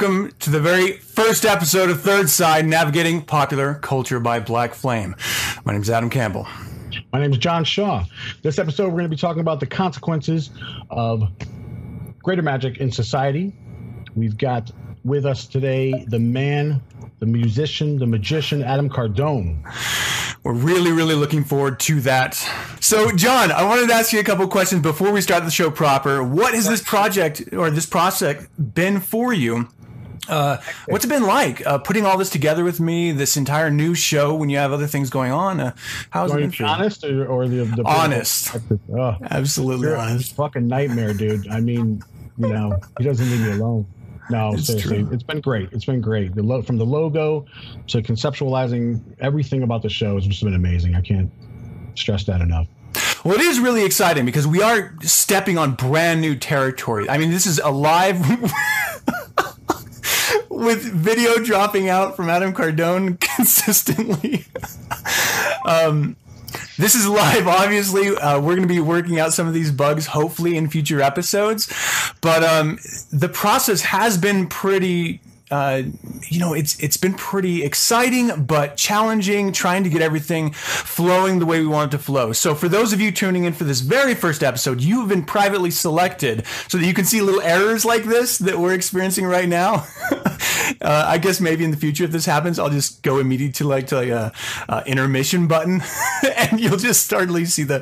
Welcome to the very first episode of Third Side Navigating Popular Culture by Black Flame. My name is Adam Campbell. My name is John Shaw. This episode, we're going to be talking about the consequences of greater magic in society. We've got with us today the man, the musician, the magician, Adam Cardone. We're really, really looking forward to that. So, John, I wanted to ask you a couple questions before we start the show proper. What has this project or this project been for you? Uh, what's it been like uh, putting all this together with me? This entire new show when you have other things going on. Uh, how's it been honest or, or the, the Honest. Oh, Absolutely honest. fucking nightmare, dude. I mean, you know, he doesn't leave me alone. No, It's seriously, true. it's been great. It's been great. The lo- from the logo to conceptualizing everything about the show has just been amazing. I can't stress that enough. Well, it is really exciting because we are stepping on brand new territory. I mean, this is a live with video dropping out from Adam Cardone consistently. um, this is live, obviously. Uh, we're going to be working out some of these bugs, hopefully, in future episodes. But um, the process has been pretty. Uh, you know, it's it's been pretty exciting, but challenging. Trying to get everything flowing the way we want it to flow. So, for those of you tuning in for this very first episode, you have been privately selected so that you can see little errors like this that we're experiencing right now. uh, I guess maybe in the future, if this happens, I'll just go immediately to like to like a, a intermission button, and you'll just start to see the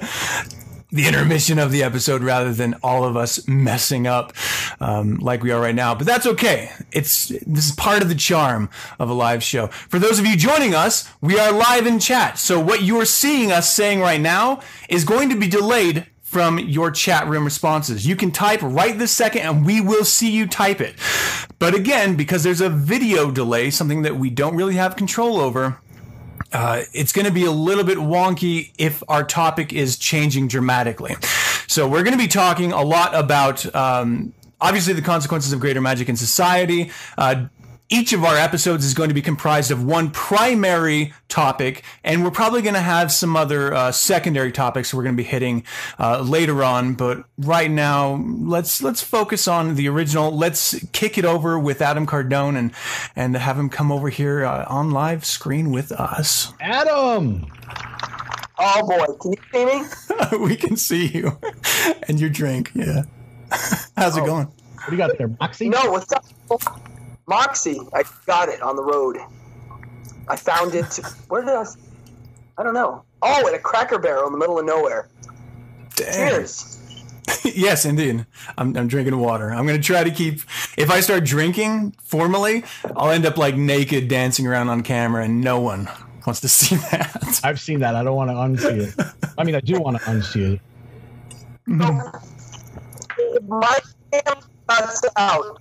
the intermission of the episode rather than all of us messing up um, like we are right now. But that's okay. It's this is part of the charm of a live show. For those of you joining us, we are live in chat. So what you're seeing us saying right now is going to be delayed from your chat room responses. You can type right this second and we will see you type it. But again, because there's a video delay, something that we don't really have control over, uh, it's going to be a little bit wonky if our topic is changing dramatically. So we're going to be talking a lot about um, obviously the consequences of greater magic in society. Uh, each of our episodes is going to be comprised of one primary topic, and we're probably going to have some other uh, secondary topics we're going to be hitting uh, later on. But right now, let's let's focus on the original. Let's kick it over with Adam Cardone and and have him come over here uh, on live screen with us. Adam, Oh boy, can you see me? we can see you and your drink. Yeah, how's it going? what do you got there, Moxie? No, what's up? Moxie, I got it on the road. I found it. Where did I? I don't know. Oh, at a Cracker Barrel in the middle of nowhere. Damn. Cheers. yes, indeed. I'm, I'm drinking water. I'm going to try to keep. If I start drinking formally, I'll end up like naked dancing around on camera, and no one wants to see that. I've seen that. I don't want to unsee it. I mean, I do want to unsee it. My camera out.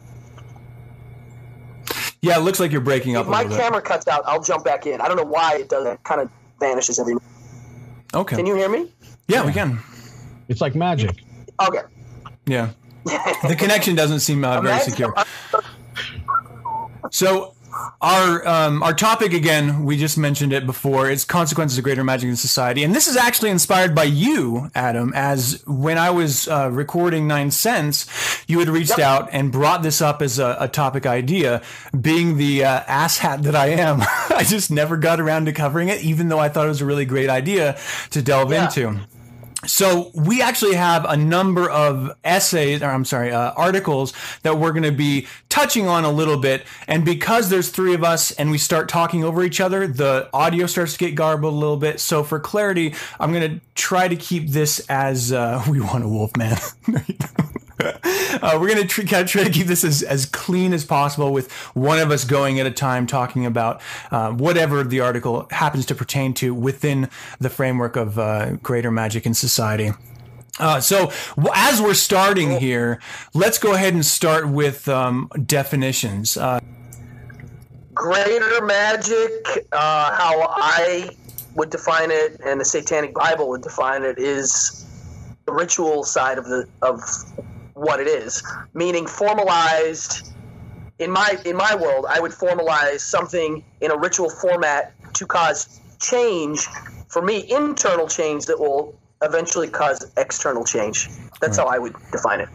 Yeah, it looks like you're breaking up If my little bit. camera cuts out, I'll jump back in. I don't know why it does it. Kind of vanishes every. Okay. Can you hear me? Yeah, we can. It's like magic. Okay. Yeah. The connection doesn't seem uh, very secure. So our um, our topic again, we just mentioned it before. It's consequences of greater magic in society, and this is actually inspired by you, Adam. As when I was uh, recording Nine Cents, you had reached out and brought this up as a, a topic idea. Being the uh, asshat that I am, I just never got around to covering it, even though I thought it was a really great idea to delve Yeah. into. So we actually have a number of essays, or I'm sorry, uh, articles that we're going to be touching on a little bit. And because there's three of us and we start talking over each other, the audio starts to get garbled a little bit. So for clarity, I'm going to try to keep this as uh, we want a wolf man. Uh, we're going to try, try to keep this as, as clean as possible with one of us going at a time talking about uh, whatever the article happens to pertain to within the framework of uh, greater magic in society. Uh, so as we're starting here, let's go ahead and start with um, definitions. Uh, Greater magic, uh, how I would define it, and the Satanic Bible would define it, is the ritual side of the of what it is, meaning formalized. In my in my world, I would formalize something in a ritual format to cause change. For me, internal change that will eventually cause external change. That's how I would define it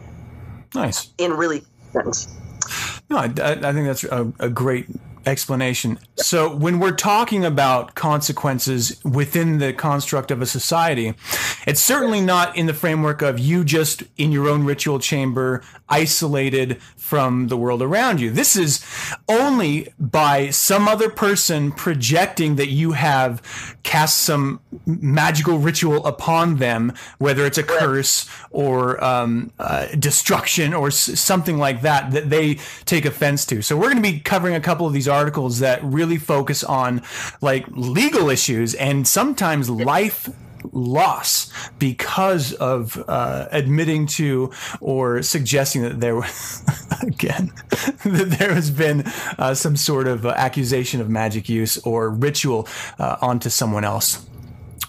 nice. in really sense. No, I, I think that's a, a great explanation. So when we're talking about consequences within the construct of a society, it's certainly not in the framework of you just in your own ritual chamber, isolated from the world around you. This is only by some other person projecting that you have cast some magical ritual upon them, whether it's a curse or um, uh, destruction or s- something like that, that they take offense to. So we're going to be covering a couple of these articles that really focus on like legal issues and sometimes life loss because of uh, admitting to or suggesting that there was again that there has been uh, some sort of uh, accusation of magic use or ritual uh, onto someone else.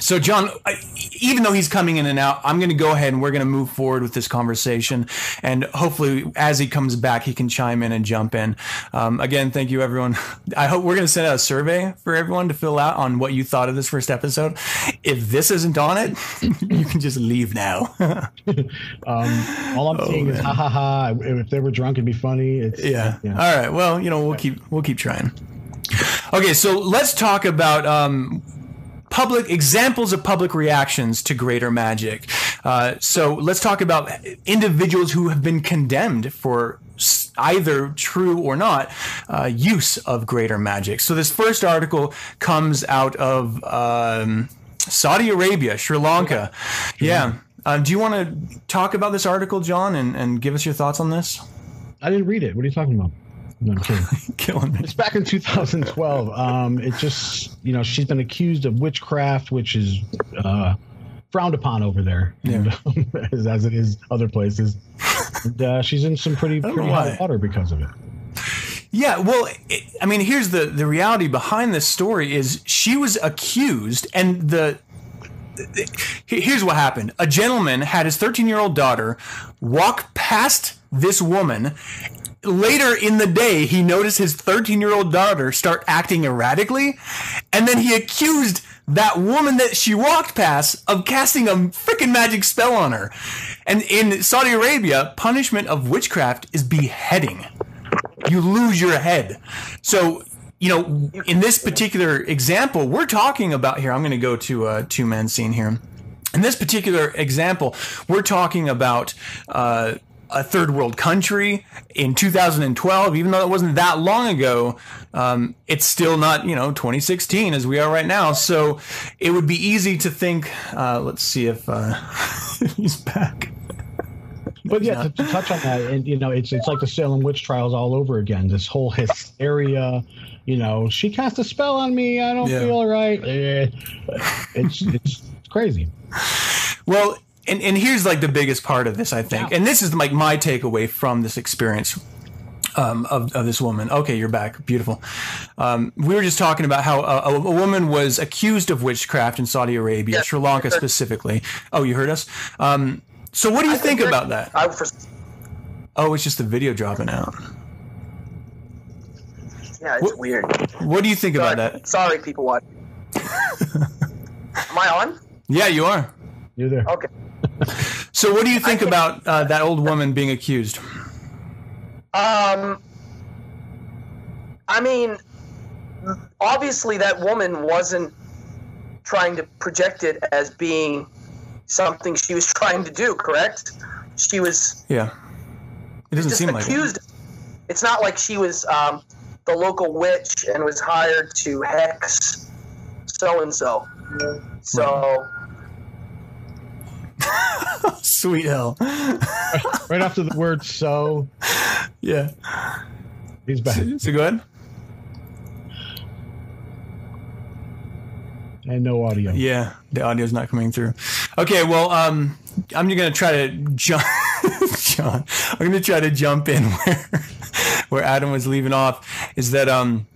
So, John, I, even though he's coming in and out, I'm going to go ahead and we're going to move forward with this conversation. And hopefully, as he comes back, he can chime in and jump in. Um, again, thank you, everyone. I hope we're going to send out a survey for everyone to fill out on what you thought of this first episode. If this isn't on it, you can just leave now. Um, all I'm Oh, seeing is ha ha ha. If they were drunk, it'd be funny. It's, yeah. All right. Well, you know, we'll keep we'll keep trying. Okay, so let's talk about um, public examples of public reactions to greater magic. Uh, so let's talk about individuals who have been condemned for either true or not uh, use of greater magic. So this first article comes out of um, Saudi Arabia, Sri Lanka. Yeah. Um, do you want to talk about this article, John, and, and give us your thoughts on this? I didn't read it. What are you talking about? No, I'm kidding. Killing me. It's back in 2012. Um, it just, you know, she's been accused of witchcraft, which is uh, frowned upon over there, Yeah. and, as, as it is other places. And, uh, she's in some pretty, know pretty hot water because of it. Yeah, well, it, I mean, here's the the reality behind this story is she was accused, and the he- here's what happened: a gentleman had his 13 year old daughter walk past this woman. Later in the day, he noticed his 13 year old daughter start acting erratically, and then he accused that woman that she walked past of casting a freaking magic spell on her. And in Saudi Arabia, punishment of witchcraft is beheading you lose your head. So, you know, in this particular example, we're talking about here, I'm going to go to a two man scene here. In this particular example, we're talking about uh, a third world country in 2012. Even though it wasn't that long ago, um, it's still not, you know, 2016 as we are right now. So it would be easy to think. Uh, let's see if uh, he's back. But yeah, to, to touch on that, and you know, it's it's like the Salem witch trials all over again. This whole hysteria, you know, she cast a spell on me. I don't Yeah. feel right. Eh, It's it's crazy. Well, and, and here's like the biggest part of this, I think, and this is like my takeaway from this experience. Um, of, of this woman. Okay, you're back. Beautiful. Um, we were just talking about how a, a, a woman was accused of witchcraft in Saudi Arabia, Yeah, Sri Lanka specifically. Oh, you heard us? Um, so what do you think that- about that? I, for, Oh, it's just the video dropping out. yeah, it's What- weird. What do you think about that? sorry, people watching. Am I on? Yeah, you are. You're there. Okay. So what do you think about uh, that old woman being accused? Um, I mean, obviously that woman wasn't trying to project it as being something she was trying to do. Correct? She was Yeah, it doesn't seem like it. accused. It's not like she was um, the local witch and was hired to hex so and so. So Sweet hell. Right after the word "so," yeah. he's back, So go ahead. and no audio. Yeah, the audio's not coming through. Okay, well, um, I'm going to try to jump. John, I'm going to try to jump in where where Adam was leaving off. Is that um,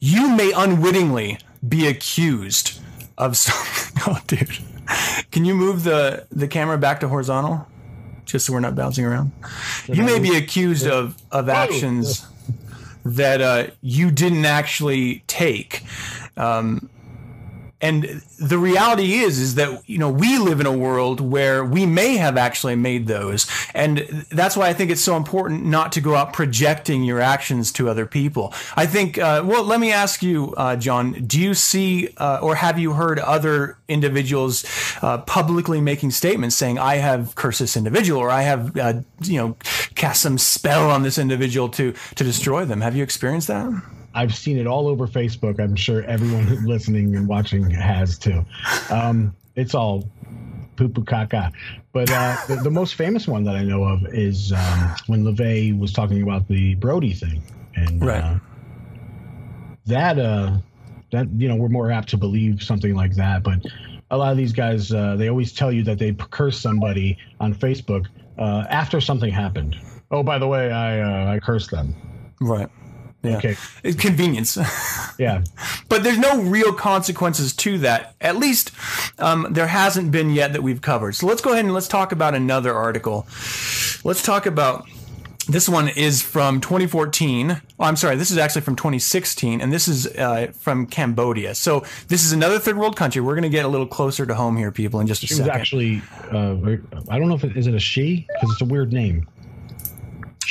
you may unwittingly be accused of something. Oh, dude, can you move the the camera back to horizontal, just so we're not bouncing around? You may be accused of of actions that uh, you didn't actually take. Um, and the reality is is that you know we live in a world where we may have actually made those. And that's why i think it's so important not to go out projecting your actions to other people. I think uh, well let me ask you uh, john do you see uh, or have you heard other individuals uh, publicly making statements saying i have cursed this individual or i have uh, you know cast some spell on this individual to to destroy them have you experienced that I've seen it all over Facebook. I'm sure everyone who's listening and watching has too. Um, it's all poo poo caca. But uh, the, the, most famous one that I know of is um, when LaVey was talking about the Brody thing, and right. uh, that uh, that you know we're more apt to believe something like that. But a lot of these guys, uh, they always tell you that they curse somebody on Facebook uh, after something happened. Oh, by the way, I uh, I cursed them. Right. Yeah. Okay. It's convenience. yeah. But there's no real consequences to that. At least um, there hasn't been yet that we've covered. So let's go ahead and let's talk about another article. Let's talk about this one is from 2014. Oh, I'm sorry, this is actually from 2016, and this is uh, from Cambodia. So this is another third world country. We're going to get a little closer to home here, people, in just a she second. Actually, uh, I don't know if it is it a she because it's a weird name.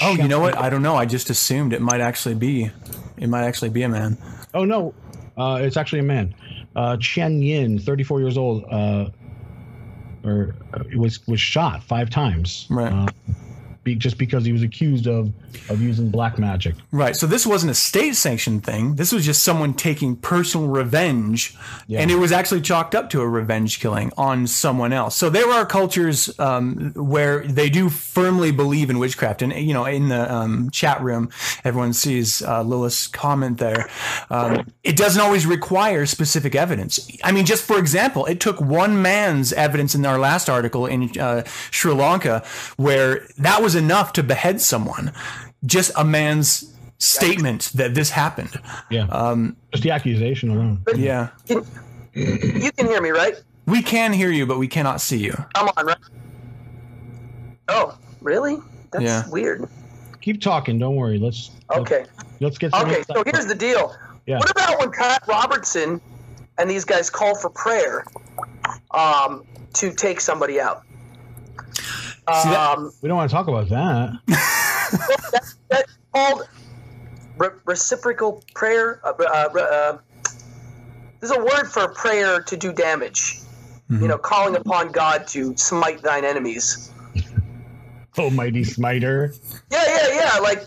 Oh, you know what? I don't know. I just assumed it might actually be. It might actually be a man. Oh no, uh, it's actually a man. Uh, Chen Yin, 34 years old, uh, or uh, was was shot five times. Right. Uh, be, just because he was accused of of using black magic. Right. So this wasn't a state sanctioned thing. This was just someone taking personal revenge, yeah. and it was actually chalked up to a revenge killing on someone else. So there are cultures um, where they do firmly believe in witchcraft, and you know, in the um, chat room, everyone sees uh, Lilith's comment there. Um, it doesn't always require specific evidence. I mean, just for example, it took one man's evidence in our last article in uh, Sri Lanka, where that was enough to behead someone just a man's statement that this happened. Yeah. Um, just the accusation alone. Yeah. Can, you can hear me, right? We can hear you, but we cannot see you. I'm on, right? Oh, really? That's yeah. weird. Keep talking. Don't worry. Let's. Okay. Let's get. Okay. So here's the deal. Yeah. What about when Pat Robertson and these guys call for prayer um, to take somebody out? Um, we don't want to talk about that. that's, that's, called re- reciprocal prayer. Uh, uh, uh, there's a word for prayer to do damage. Mm-hmm. You know, calling upon God to smite thine enemies. Almighty smiter. Yeah, yeah, yeah. Like,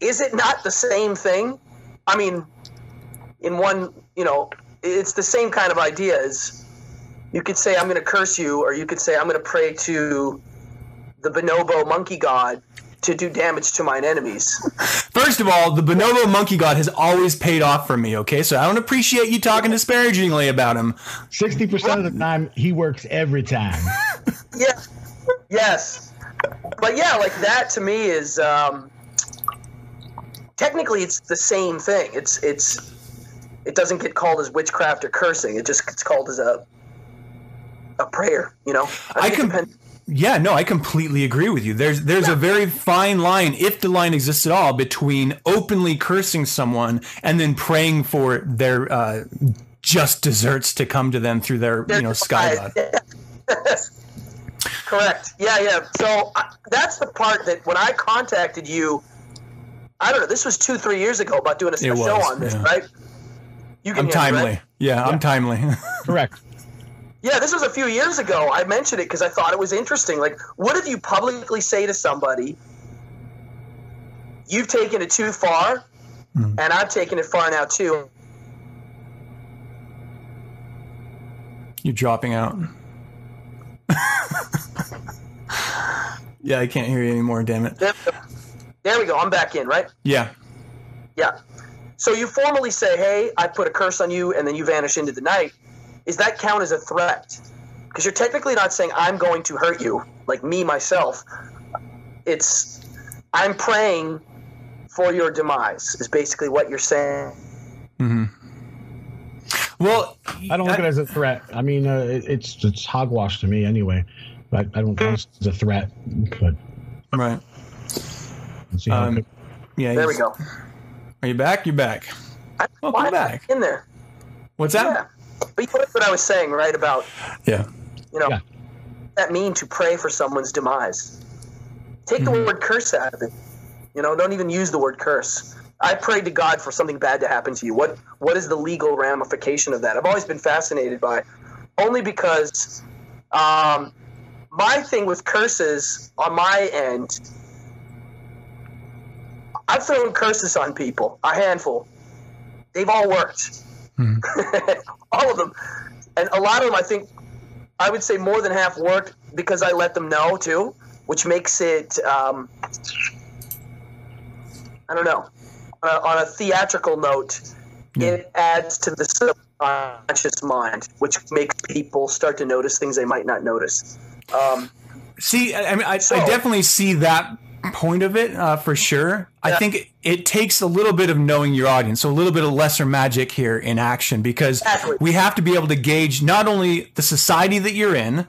is it not the same thing? I mean, in one, you know, it's the same kind of idea as you could say, I'm going to curse you, or you could say, I'm going to pray to the bonobo monkey god to do damage to mine enemies. First of all, the bonobo monkey god has always paid off for me. Okay, so I don't appreciate you talking disparagingly about him. Sixty percent of the time, he works every time. yeah. Yes. But yeah, like that to me is um, technically it's the same thing. It's it's it doesn't get called as witchcraft or cursing. It just gets called as a a prayer. You know, I, I can. Yeah, no, I completely agree with you. There's there's a very fine line, if the line exists at all, between openly cursing someone and then praying for their uh, just desserts to come to them through their you know sky god. Correct. Yeah, yeah. So uh, that's the part that when I contacted you, I don't know. This was two, three years ago about doing a, a show on this, yeah. right? You can I'm timely. Me, right? yeah, yeah, I'm timely. Correct. Yeah, this was a few years ago. I mentioned it because I thought it was interesting. Like, what if you publicly say to somebody, "You've taken it too far, mm. and I've taken it far now too." You're dropping out. yeah, I can't hear you anymore. Damn it. There, there we go. I'm back in, right? Yeah. Yeah. So you formally say, "Hey, I put a curse on you," and then you vanish into the night is that count as a threat? Because you're technically not saying I'm going to hurt you, like me myself. It's I'm praying for your demise. Is basically what you're saying. Mm-hmm. Well, I don't look at it as a threat. I mean, uh, it, it's it's hogwash to me anyway. But I don't think it's a threat. But right. Um, yeah. There we go. Are you back? You're back. I, Welcome back. In there. What's that? Yeah. But you know what I was saying, right? About Yeah. you know, Yeah. that mean to pray for someone's demise. Take the Mhm. word curse out of it. You know, don't even use the word curse. I prayed to God for something bad to happen to you. What what is the legal ramification of that? I've always been fascinated by, only because um, my thing with curses on my end, I've thrown curses on people, a handful. They've all worked, Hmm. all of them, and a lot of them I think I would say more than half worked because I let them know too, which makes it um, I don't know on a, on a theatrical note, it adds to the subconscious mind, which makes people start to notice things they might not notice. Um, See, I, I mean, I, So- I definitely see that point of it uh, for sure. I think it, it takes a little bit of knowing your audience, so a little bit of lesser magic here in action because we have to be able to gauge not only the society that you're in,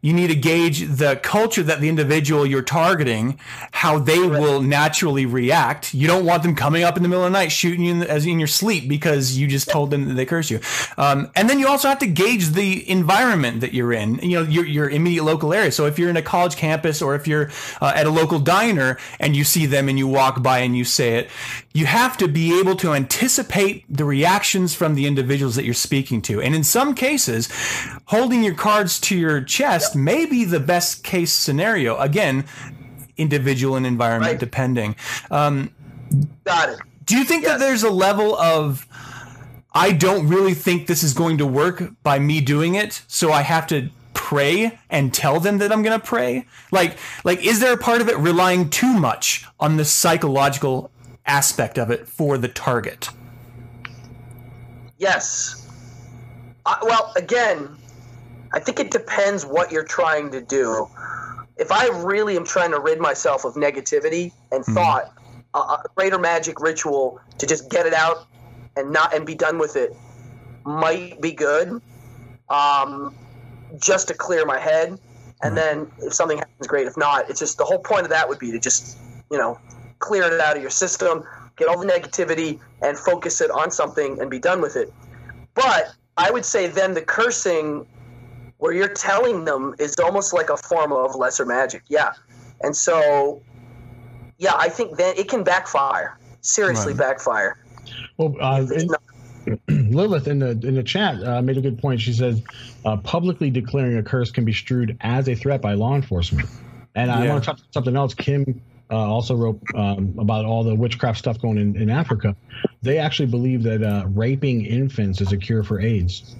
you need to gauge the culture that the individual you're targeting, how they will naturally react. You don't want them coming up in the middle of the night shooting you in the, as in your sleep because you just told them that they curse you. Um, and then you also have to gauge the environment that you're in, you know, your, your immediate local area. So if you're in a college campus or if you're uh, at a local diner and you see them and you walk by and you say it, you have to be able to anticipate the reactions from the individuals that you're speaking to. And in some cases, holding your cards to your chest may be the best case scenario. Again, individual and environment Right. depending. Um, got it. do you think that there's a level of I don't really think this is going to work by me doing it, so I have to pray and tell them that I'm going to pray? Like like is there a part of it relying too much on the psychological aspect of it for the target? Yes. Uh, well, again, I think it depends what you're trying to do. If I really am trying to rid myself of negativity and thought, a, a greater magic ritual to just get it out and not and be done with it might be good, um, just to clear my head. And then if something happens, great. If not, it's just the whole point of that would be to just you know clear it out of your system, get all the negativity, and focus it on something and be done with it. But I would say then the cursing, where you're telling them, is almost like a form of lesser magic. Yeah. And so, yeah, I think then it can backfire. Seriously, Right. backfire. Well, uh, Lilith in the in the chat uh, made a good point. She says uh, publicly declaring a curse can be strewed as a threat by law enforcement. And I want to talk something else. Kim uh, also wrote um, about all the witchcraft stuff going in, in Africa. They actually believe that uh, raping infants is a cure for AIDS.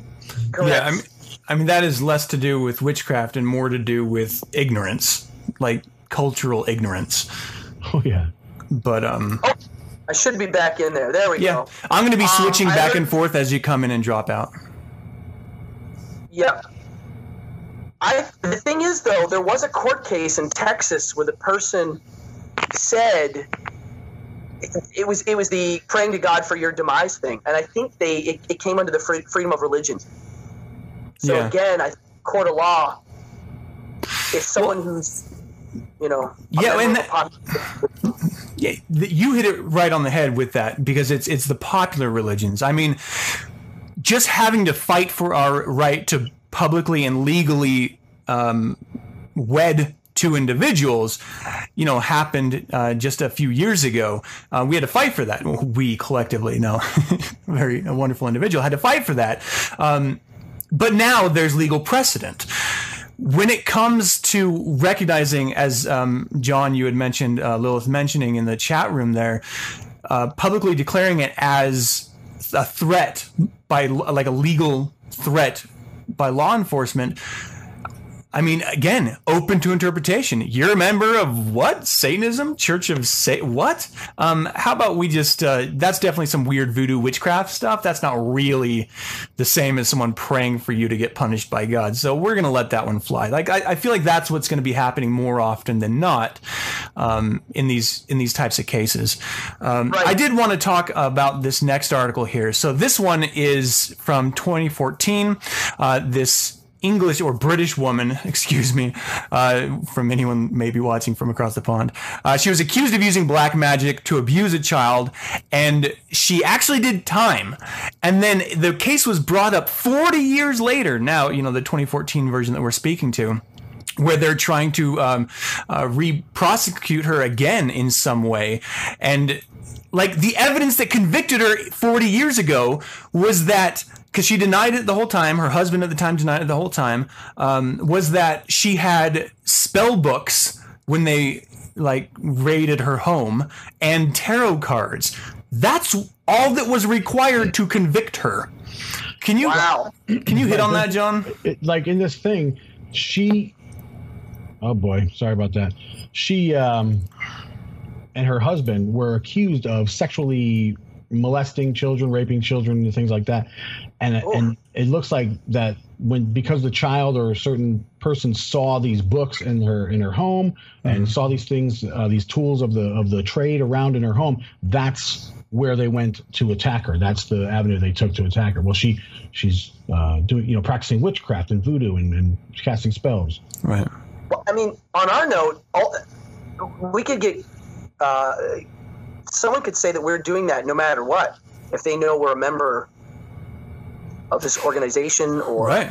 correct. Yeah, I mean, I mean that is less to do with witchcraft and more to do with ignorance, like cultural ignorance. Oh yeah. But um I should be back in there. There we yeah, go. I'm going to be Um, switching I back heard- and forth as you come in and drop out. Yeah. I the thing is though, there was a court case in Texas where the person said it, was it was the praying to God for your demise thing, and I think they it, it came under the free, freedom of religion. So Yeah. again, I court of law. If someone who's you know Yeah, and pop- Yeah, you hit it right on the head with that because it's it's the popular religions. I mean, just having to fight for our right to publicly and legally um, wed two individuals, you know, happened uh, just a few years ago. Uh, we had to fight for that. We collectively, no, very a wonderful individual had to fight for that. Um, but now there's legal precedent when it comes to recognizing, as um, John, you had mentioned, uh, Lilith mentioning in the chat room there, uh, publicly declaring it as a threat by like a legal threat by law enforcement. I mean, again, open to interpretation. You're a member of what? Satanism? Church of Sa- what? Um, how about we just, uh, that's definitely some weird voodoo witchcraft stuff. That's not really the same as someone praying for you to get punished by God. So we're going to let that one fly. Like, I, I feel like that's what's going to be happening more often than not, um, in these, in these types of cases. Um, Right. I did want to talk about this next article here. So this one is from 2014. Uh, this English or British woman, excuse me, uh, from anyone maybe watching from across the pond. Uh, she was accused of using black magic to abuse a child, and she actually did time. And then the case was brought up 40 years later. Now, you know, the 2014 version that we're speaking to where they're trying to um, uh, re-prosecute her again in some way, and like the evidence that convicted her 40 years ago was that because she denied it the whole time. Her husband at the time denied it the whole time. Um, was that she had spell books when they like raided her home and tarot cards. That's all that was required to convict her. Can you Wow. can you hit on that, John? it, like in this thing, she. Oh boy, sorry about that. She um, and her husband were accused of sexually molesting children, raping children, and things like that. And Oh. and it looks like that when because the child or a certain person saw these books in her in her home and saw these things, uh, these tools of the of the trade around in her home, that's where they went to attack her. That's the avenue they took to attack her. Well, she she's uh, doing you know practicing witchcraft and voodoo and, and casting spells. Right. Well, I mean, on our note, all, we could get uh, someone could say that we're doing that no matter what if they know we're a member of this organization or Right.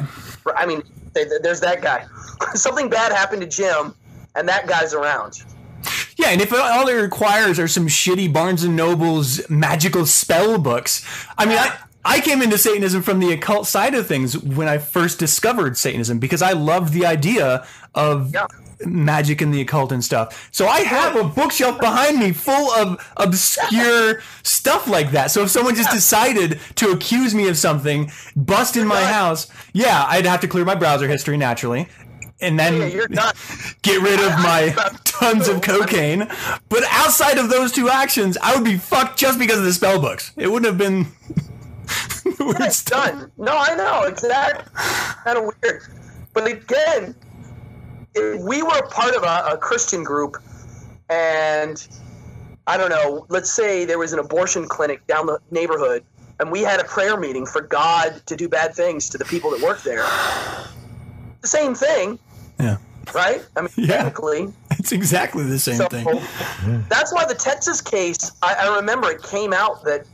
I mean, they, there's that guy. Something bad happened to Jim, and that guy's around. Yeah, and if all it requires are some shitty Barnes and Noble's magical spell books, I mean, I, I came into Satanism from the occult side of things when I first discovered Satanism because I loved the idea of Yeah. Magic and the occult and stuff. So I have a bookshelf behind me full of obscure stuff like that. So if someone just decided to accuse me of something, bust in my house, yeah, I'd have to clear my browser history naturally. And then Yeah, get rid of my tons of cocaine. But outside of those two actions, I would be fucked just because of the spell books. It wouldn't have been weird It's stuff. done. No, I know. It's that kind of weird. But again, we were part of a, a Christian group, and I don't know, let's say there was an abortion clinic down the neighborhood, and we had a prayer meeting for God to do bad things to the people that work there. The same thing, Yeah, right? I mean, Yeah. technically. it's exactly the same So thing. that's why the Texas case, I, I remember it came out that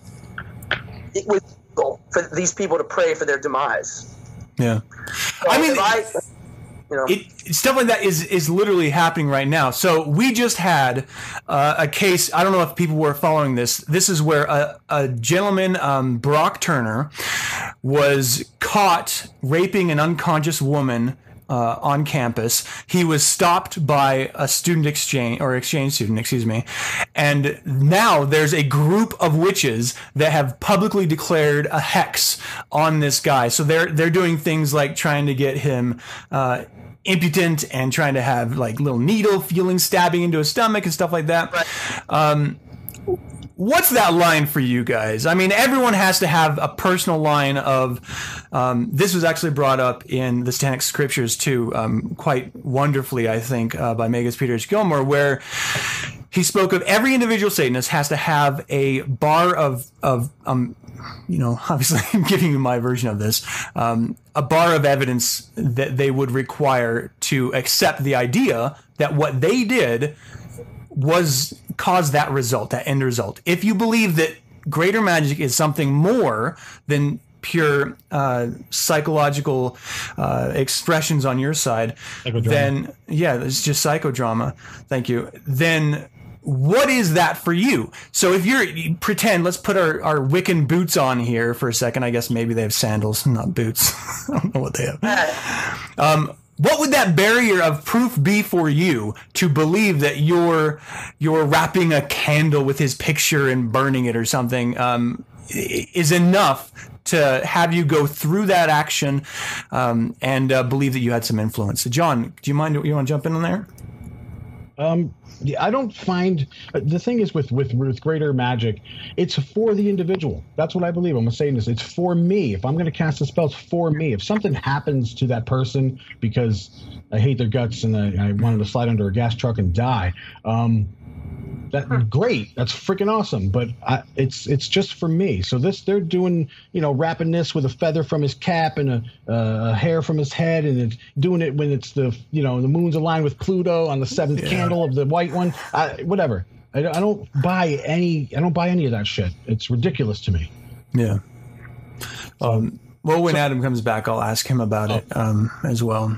it was legal for these people to pray for their demise. Yeah, So I mean, I, it stuff like that is is literally happening right now. So we just had uh, a case. I don't know if people were following this. This is where a, a gentleman, um, Brock Turner, was caught raping an unconscious woman. Uh, on campus, he was stopped by a student exchange or exchange student, excuse me, and now there's a group of witches that have publicly declared a hex on this guy. So they're they're doing things like trying to get him uh, impotent and trying to have like little needle feeling stabbing into his stomach and stuff like that. Um, what's that line for you guys? I mean, everyone has to have a personal line of. Um, this was actually brought up in the Satanic Scriptures too, um, quite wonderfully, I think, uh, by Magus Peters Gilmore, where he spoke of every individual Satanist has to have a bar of of um, you know, obviously I'm giving you my version of this, um, a bar of evidence that they would require to accept the idea that what they did was cause that result, that end result. If you believe that greater magic is something more than pure uh, psychological uh, expressions on your side, then yeah, it's just psychodrama. Thank you. Then what is that for you? So if you're you pretend, let's put our, our Wiccan boots on here for a second. I guess maybe they have sandals, not boots. I don't know what they have. Um, what would that barrier of proof be for you to believe that you're you're wrapping a candle with his picture and burning it or something um, is enough to have you go through that action um, and uh, believe that you had some influence? John, do you mind? You want to jump in on there? Um, I don't find the thing is with with with greater magic, it's for the individual. That's what I believe. I'm saying this. It's for me. If I'm going to cast a spell, it's for me. If something happens to that person because I hate their guts and I, I want to slide under a gas truck and die, um, that great. That's freaking awesome. But I, it's it's just for me. So this they're doing you know wrapping this with a feather from his cap and a, uh, a hair from his head, and it's doing it when it's the you know the moon's aligned with Pluto on the seventh Yeah. candle of the white one. I, whatever. I, don't- I don't buy any. I don't buy any of that shit. It's ridiculous to me. Yeah. Um, well, when Adam comes back, I'll ask him about it um, as well.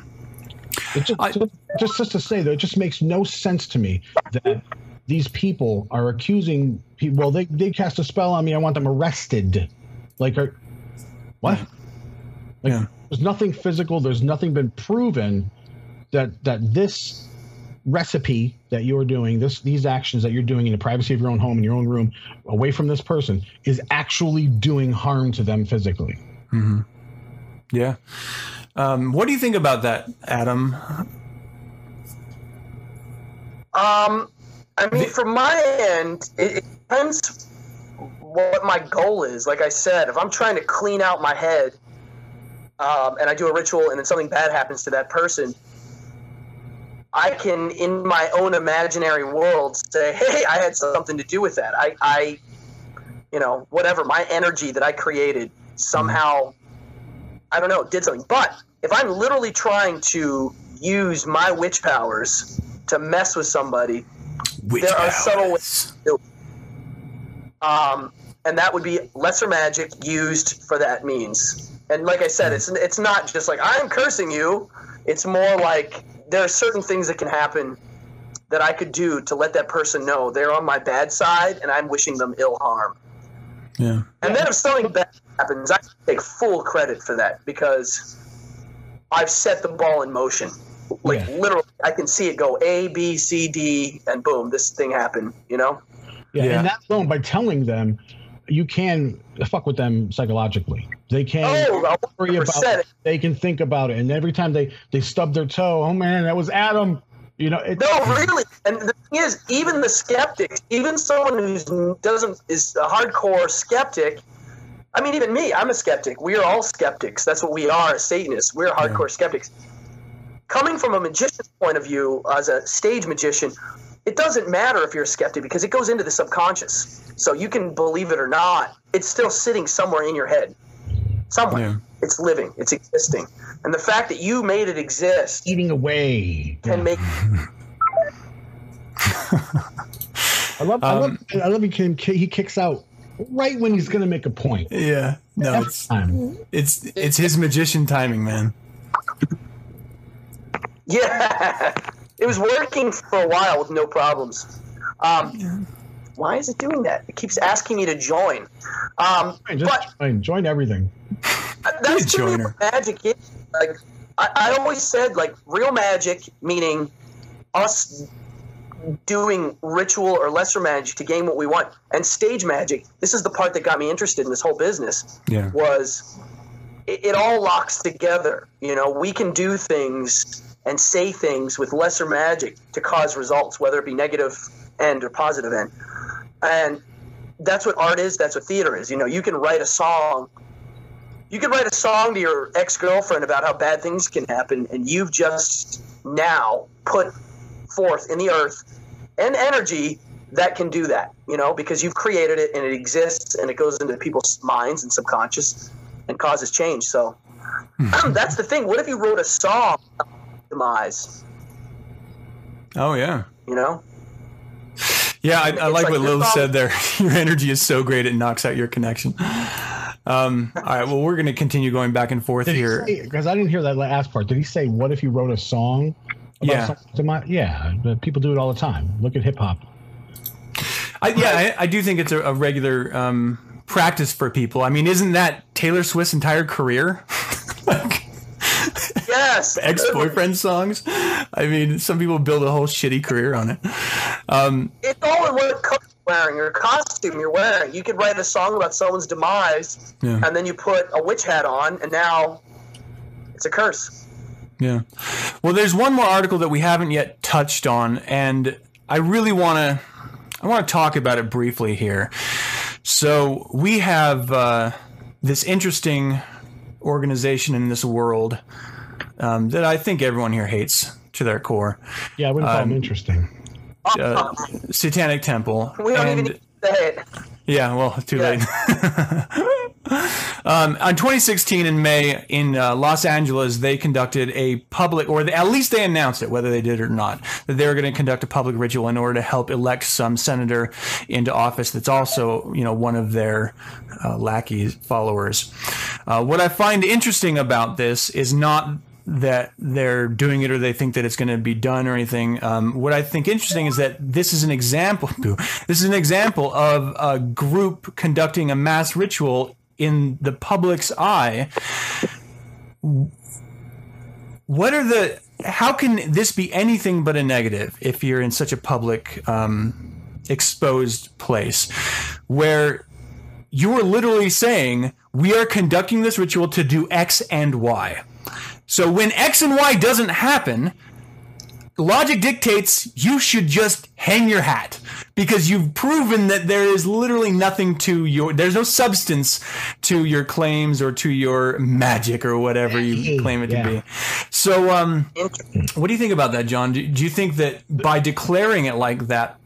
It just, I- just just to say though, it just makes no sense to me that these people are accusing people. Well, they they cast a spell on me. I want them arrested. Like, are, what? Like, Yeah. there's nothing physical. There's nothing been proven that that this recipe that you're doing, this these actions that you're doing in the privacy of your own home in your own room, away from this person, is actually doing harm to them physically. Mm-hmm. Yeah. Um, what do you think about that, Adam? Um, I mean, from my end, it, it depends what my goal is. Like I said, if I'm trying to clean out my head, um, and I do a ritual, and then something bad happens to that person, I can, in my own imaginary world, say, "Hey, I had something to do with that. I, I, you know, whatever. My energy that I created somehow, I don't know, did something." But if I'm literally trying to use my witch powers to mess with somebody, Which There are subtle powers? um, and that would be lesser magic used for that means. And like I said, it's it's not just like I'm cursing you. It's more like there are certain things that can happen that I could do to let that person know they're on my bad side, and I'm wishing them ill harm. Yeah. And then if something bad happens, I take full credit for that because I've set the ball in motion. Like Yeah. literally, I can see it go A, B, C, D, and boom, this thing happened. You know? Yeah, Yeah. and that alone by telling them, you can fuck with them psychologically. They can Oh, worry about it. They can think about it, and every time they they stub their toe, oh man, that was Adam. You know, it, No, really. And the thing is, even the skeptics, even someone who doesn't is a hardcore skeptic. I mean, even me, I'm a skeptic. We are all skeptics. That's what we are Satanists. We're hardcore skeptics. Coming from a magician's point of view, as a stage magician, it doesn't matter if you're a skeptic because it goes into the subconscious. So you can believe it or not, it's still sitting somewhere in your head. Somewhere. Yeah. It's living, it's existing. And the fact that you made it exist eating away. can make I love, I love, Um, I love he, can, he kicks out right when he's going to make a point. Yeah. No, Every it's time. it's it's his magician timing, man. Yeah, it was working for a while with no problems. Um, why is it doing that? It keeps asking me to join. Um, Fine, Just but join, join everything. that's Be a to me joiner. what magic is. Like I, I always said, like real magic, meaning us doing ritual or lesser magic to gain what we want, and stage magic. This is the part that got me interested in this whole business. Yeah. was it, it all locks together. You know, we can do things and say things with lesser magic to cause results, whether it be negative end or positive end. And that's what art is. That's what theater is. You know, you can write a song. You can write a song to your ex girlfriend about how bad things can happen, and you've just now put forth in the earth and energy that can do that. You know, because you've created it and it exists and it goes into people's minds and subconscious and causes change. So that's the thing. What if you wrote a song demise? Oh yeah. You know? Yeah, I, I like like what Lil song- said there. Your energy is so great it knocks out your connection. Um, all right, well, we're going to continue going back and forth Did here. say, because I didn't hear that last part. Did he say, what if you wrote a song? About Yeah. to my, yeah, people do it all the time. Look at hip hop. I, yeah, I, I do think it's a, a regular um, practice for people. I mean, isn't that Taylor Swift's entire career? like Yes. ex-boyfriend songs. I mean, some people build a whole shitty career on it. Um, It's all in what coat you're wearing or costume you're wearing. You could write a song about someone's demise, Yeah. and then you put a witch hat on, and now it's a curse. Yeah. Well, there's one more article that we haven't yet touched on, and I really want to I want to talk about it briefly here. So we have uh, this interesting organization in this world um, that I think everyone here hates to their core. Yeah, I wouldn't call Um, him interesting. uh, Satanic Temple. We don't and, even need to say it. Yeah, well, too Yeah. late. um, on 2016 in May in uh, Los Angeles, they conducted a public, or they, at least they announced it, whether they did it or not, that they were going to conduct a public ritual in order to help elect some senator into office. That's also, you know, one of their uh, lackey followers. Uh, what I find interesting about this is not that they're doing it or they think that it's going to be done or anything. Um, what I think interesting is that this is an example. This is an example of a group conducting a mass ritual in the public's eye. What are the? How can this be anything but a negative if you're in such a public, um, exposed place where you are literally saying we are conducting this ritual to do X and Y. So when X and Y doesn't happen, logic dictates you should just hang your hat because you've proven that there is literally nothing to your there's no substance to your claims or to your magic or whatever you claim it to be. So um Inter- what do you think about that, John? Do, do you think that by declaring it like that, no,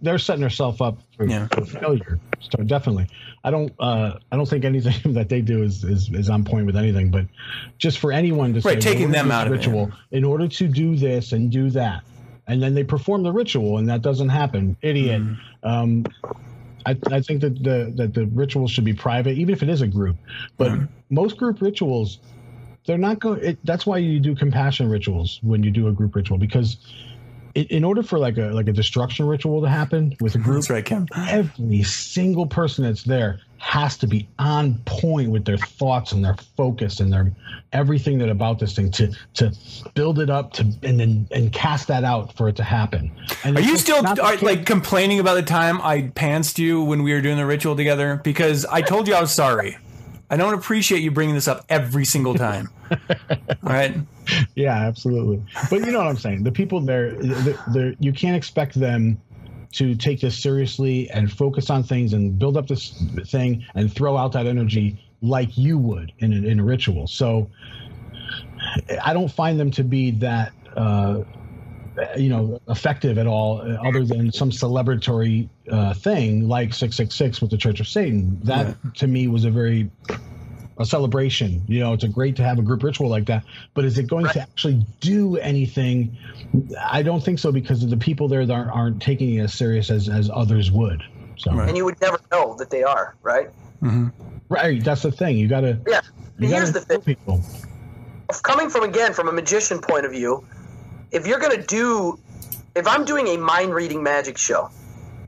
they're setting themselves up for, Yeah. for failure. So definitely, I don't. Uh, I don't think anything that they do is, is is on point with anything. But just for anyone to Right, say, taking them out of it, ritual in order to do this and do that, and then they perform the ritual and that doesn't happen, idiot. Mm-hmm. Um, I, I think that the that the ritual should be private, even if it is a group. But Mm-hmm. most group rituals, they're not going. That's why you do compassion rituals when you do a group ritual because. In, in order for like a like a destruction ritual to happen with a group, that's right, Kim. every single person that's there has to be on point with their thoughts and their focus and their everything that about this thing to to build it up to and then and cast that out for it to happen. And Are you still are, like complaining about the time I pantsed you when we were doing the ritual together? Because I told you I was sorry. I don't appreciate you bringing this up every single time. All right. yeah, absolutely. But you know what I'm saying. The people there, they're, they're, you can't expect them to take this seriously and focus on things and build up this thing and throw out that energy like you would in a, in a ritual. So I don't find them to be that. Uh, you know, effective at all, other than some celebratory uh, thing like 666 with the Church of Satan. That to me was a very a celebration. You know, it's a great to have a group ritual like that. But is it going to actually do anything? I don't think so because the people there aren't, aren't taking it as serious as, as others would. So Right. and you would never know that they are, right? right, that's the thing. You gotta Yeah. you Here's gotta the thing. people. coming from again from a magician point of view, if you're gonna do, if I'm doing a mind reading magic show,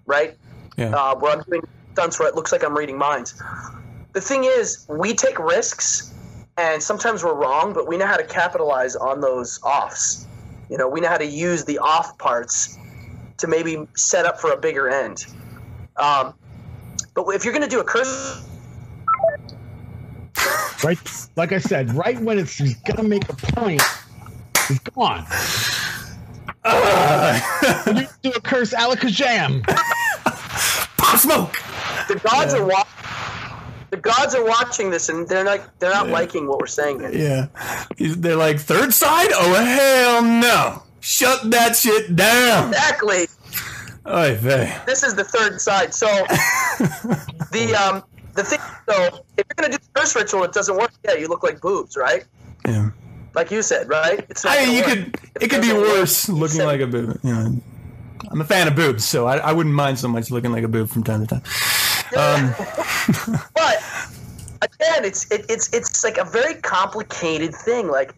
right? Yeah. Uh, where I'm doing stunts where it looks like I'm reading minds. The thing is, we take risks, and sometimes we're wrong, but we know how to capitalize on those offs. You know, we know how to use the off parts to maybe set up for a bigger end. Um, but if you're gonna do a curse Right, like I said, right when it's gonna make a point, it's gone. When you do a curse alakazam. Pop smoke. the gods are wa- the gods are watching this and they're not they're not liking what we're saying here. Yeah. They're like, third side? Oh, hell no. Shut that shit down. Exactly. Oy vey. This is the third side. So the um the thing so if you're gonna do the first ritual it doesn't work, yeah, you look like boobs, right? Yeah. Like you said, right? It's not I mean, you work. could, it could be doesn't work, worse looking like a boob. You know, I'm a fan of boobs, so I, I wouldn't mind so much looking like a boob from time to time. Um, again, it's it, it's it's like a very complicated thing. Like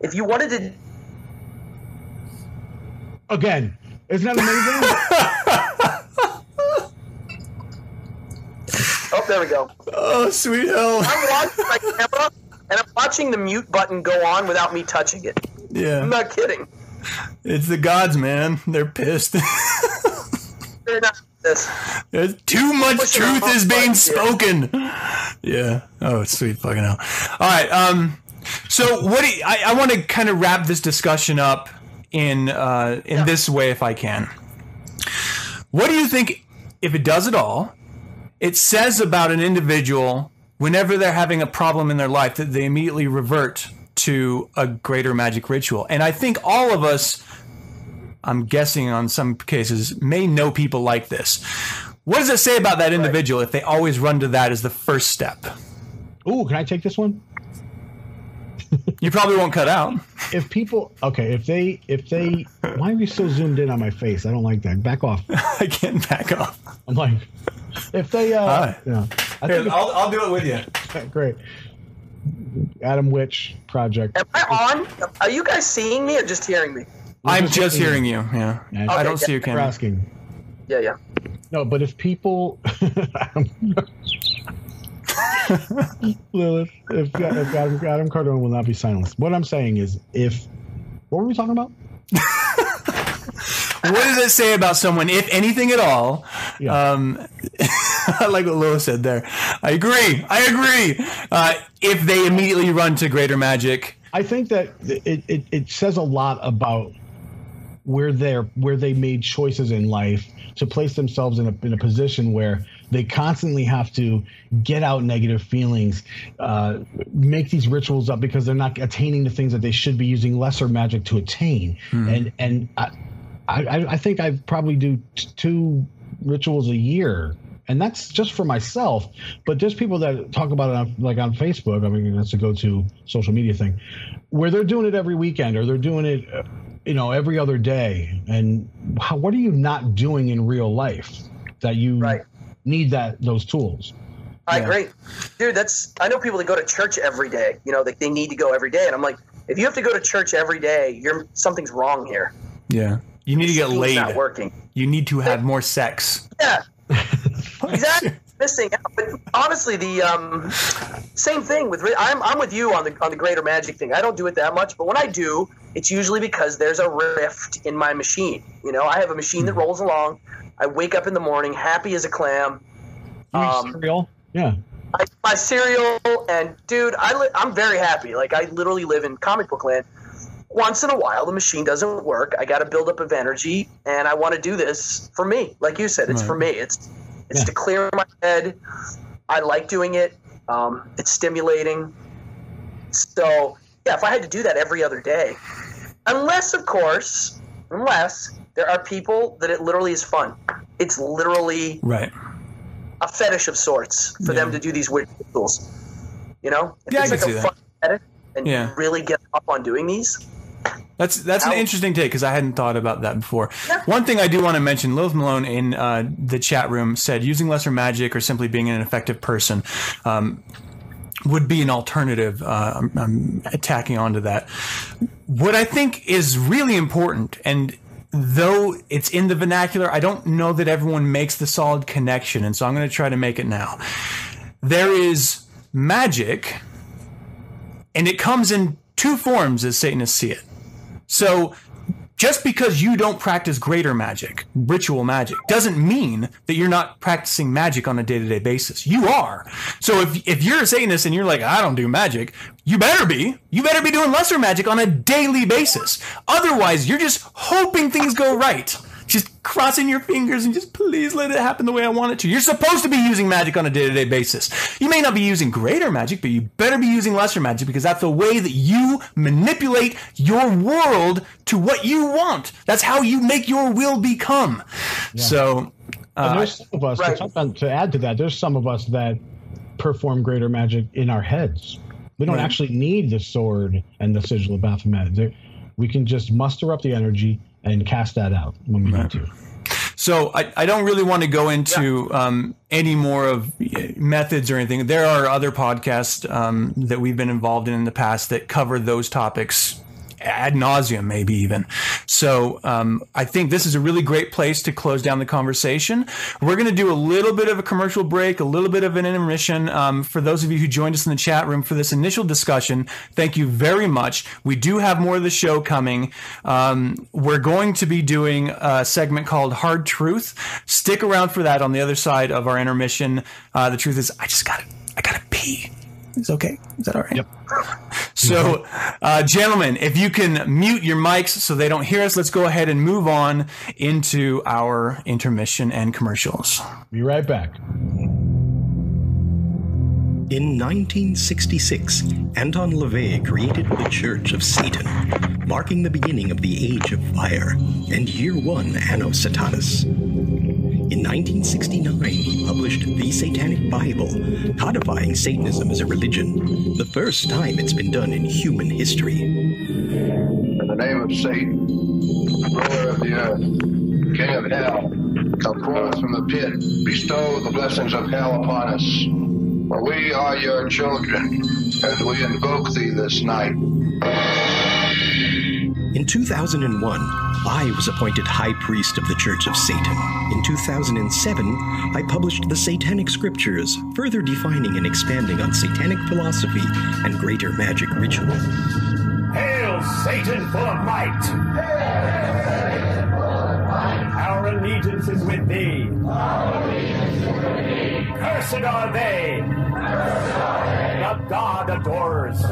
if you wanted to Again, isn't that amazing? Oh, there we go. oh, sweet hell. I'm watching my camera and I'm watching the mute button go on without me touching it. Yeah, I'm not kidding. It's the gods, man. They're pissed. They're not this. There's too much truth is being spoken. Yeah. Oh, sweet fucking hell. All right. Um. So what do you, I, I want to kind of wrap this discussion up in uh, in this way, if I can. What do you think, if it does at all, it says about an individual whenever they're having a problem in their life that they immediately revert to a greater magic ritual? And I think all of us I'm guessing on some cases, may know people like this. What does it say about that individual if they always run to that as the first step? Ooh, can I take this one? You probably won't cut out. If people, okay, if they, if they, why are you so zoomed in on my face? I don't like that. Back off. I can't back off. I'm like, if they, uh, Hi. yeah, I Here, think I'll, I'll do it with you. great. Adam Witch project. Am I on? Are you guys seeing me or just hearing me? I'm just just hearing you. Yeah. Yeah, I don't see your for camera. asking. Yeah, yeah. No, but if people, Lilith, if, if Adam, Adam Cardone will not be silenced. What I'm saying is, if what were we talking about? What does it say about someone, if anything at all? Yeah. Um, I like what Lilith said there. I agree. I agree. Uh, if they immediately run to greater magic, I think that it, it, it says a lot about where they're where they made choices in life to place themselves in a in a position where they constantly have to get out negative feelings, uh, make these rituals up because they're not attaining the things that they should be using lesser magic to attain. And and I, I I think I probably do t- two rituals a year. And that's just for myself, but there's people that talk about it on, like on Facebook. I mean, that's a go-to social media thing, where they're doing it every weekend or they're doing it, uh, you know, every other day. And how, what are you not doing in real life that you Right. need that those tools? I Yeah. agree, dude. That's I know people that go to church every day. You know, like they need to go every day, and I'm like, if you have to go to church every day, you're something's wrong here. yeah, you need to get Something's laid. Not working. You need to have more sex. Yeah, exactly. Missing out. But honestly, the um, same thing with I'm I'm with you on the on the greater magic thing. I don't do it that much, but when I do, it's usually because there's a rift in my machine. You know, I have a machine that rolls along. I wake up in the morning happy as a clam. Um, cereal? Yeah. I my cereal, and dude, I li- I'm very happy. Like I literally live in comic book land. Once in a while, the machine doesn't work. I got to build up of energy, and I want to do this for me. Like you said, it's Right. for me. It's it's Yeah. to clear my head. I like doing it. Um, it's stimulating. So yeah, if I had to do that every other day, unless of course, unless there are people that it literally is fun. It's literally Right. a fetish of sorts for Yeah. them to do these weird rituals. You know, if Yeah, I it's can like a fun fetish and Yeah. you really get up on doing these. That's that's an interesting take because I hadn't thought about that before. One thing I do want to mention: Lilith Malone in uh, the chat room said using lesser magic or simply being an effective person um, would be an alternative. Uh, I'm, I'm attacking onto that. What I think is really important, and though it's in the vernacular, I don't know that everyone makes the solid connection, and so I'm going to try to make it now. There is magic, and it comes in two forms as Satanists see it. So just because you don't practice greater magic, ritual magic, doesn't mean that you're not practicing magic on a day to day basis. You are. So if, if you're a Satanist and you're like, I don't do magic, you better be. You better be doing lesser magic on a daily basis. Otherwise, you're just hoping things go right. Just crossing your fingers and just please let it happen the way I want it to. You're supposed to be using magic on a day to day basis. You may not be using greater magic, but you better be using lesser magic because that's the way that you manipulate your world to what you want. That's how you make your will become. So, And uh, there's some of us to, right. talk on- to add to that. There's some of us that perform greater magic in our heads. We don't Right. actually need the sword and the sigil of Baphomet. There, we can just muster up the energy and cast that out when we need to. So I, I don't really want to go into um, any more of methods or anything. There are other podcasts um, that we've been involved in in the past that cover those topics ad nauseum, maybe even. So um, I think this is a really great place to close down the conversation. We're going to do a little bit of a commercial break, a little bit of an intermission. Um, for those of you who joined us in the chat room for this initial discussion, thank you very much. We do have more of the show coming. Um, we're going to be doing a segment called Hard Truth. Stick around for that on the other side of our intermission. Uh, the truth is, I just got to, I got to pee. Is okay? Is that all right? Yep. So, uh, gentlemen, if you can mute your mics so they don't hear us, let's go ahead and move on into our intermission and commercials. Be right back. In 1966, Anton LaVey created the Church of Satan, marking the beginning of the Age of Fire and Year One Anno Satanas. In 1969, he published The Satanic Bible, codifying Satanism as a religion, the first time it's been done in human history. In the name of Satan, ruler of the earth, king of hell, come forth from the pit, bestow the blessings of hell upon us. For we are your children, and we invoke thee this night. In 2001, I was appointed High Priest of the Church of Satan. In 2007, I published the Satanic Scriptures, further defining and expanding on Satanic philosophy and greater magic ritual. Hail, Satan full of might! Our allegiance is with thee. Cursed are they. The God adores.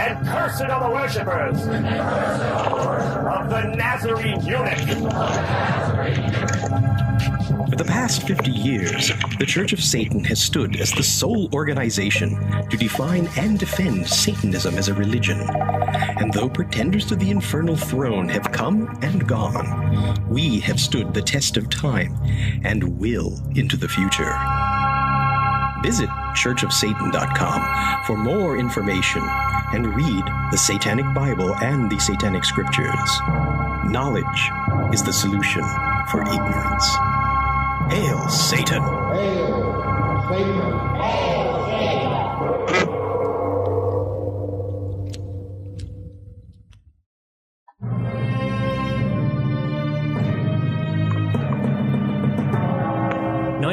And cursed are the worshippers of the Nazarene eunuch. For the past 50 years, the Church of Satan has stood as the sole organization to define and defend Satanism as a religion. And though pretenders to the infernal throne have come and gone, we have stood the test of time and will into the future. Visit churchofsatan.com for more information and read the Satanic Bible and the Satanic Scriptures. Knowledge is the solution for ignorance. Hail Satan!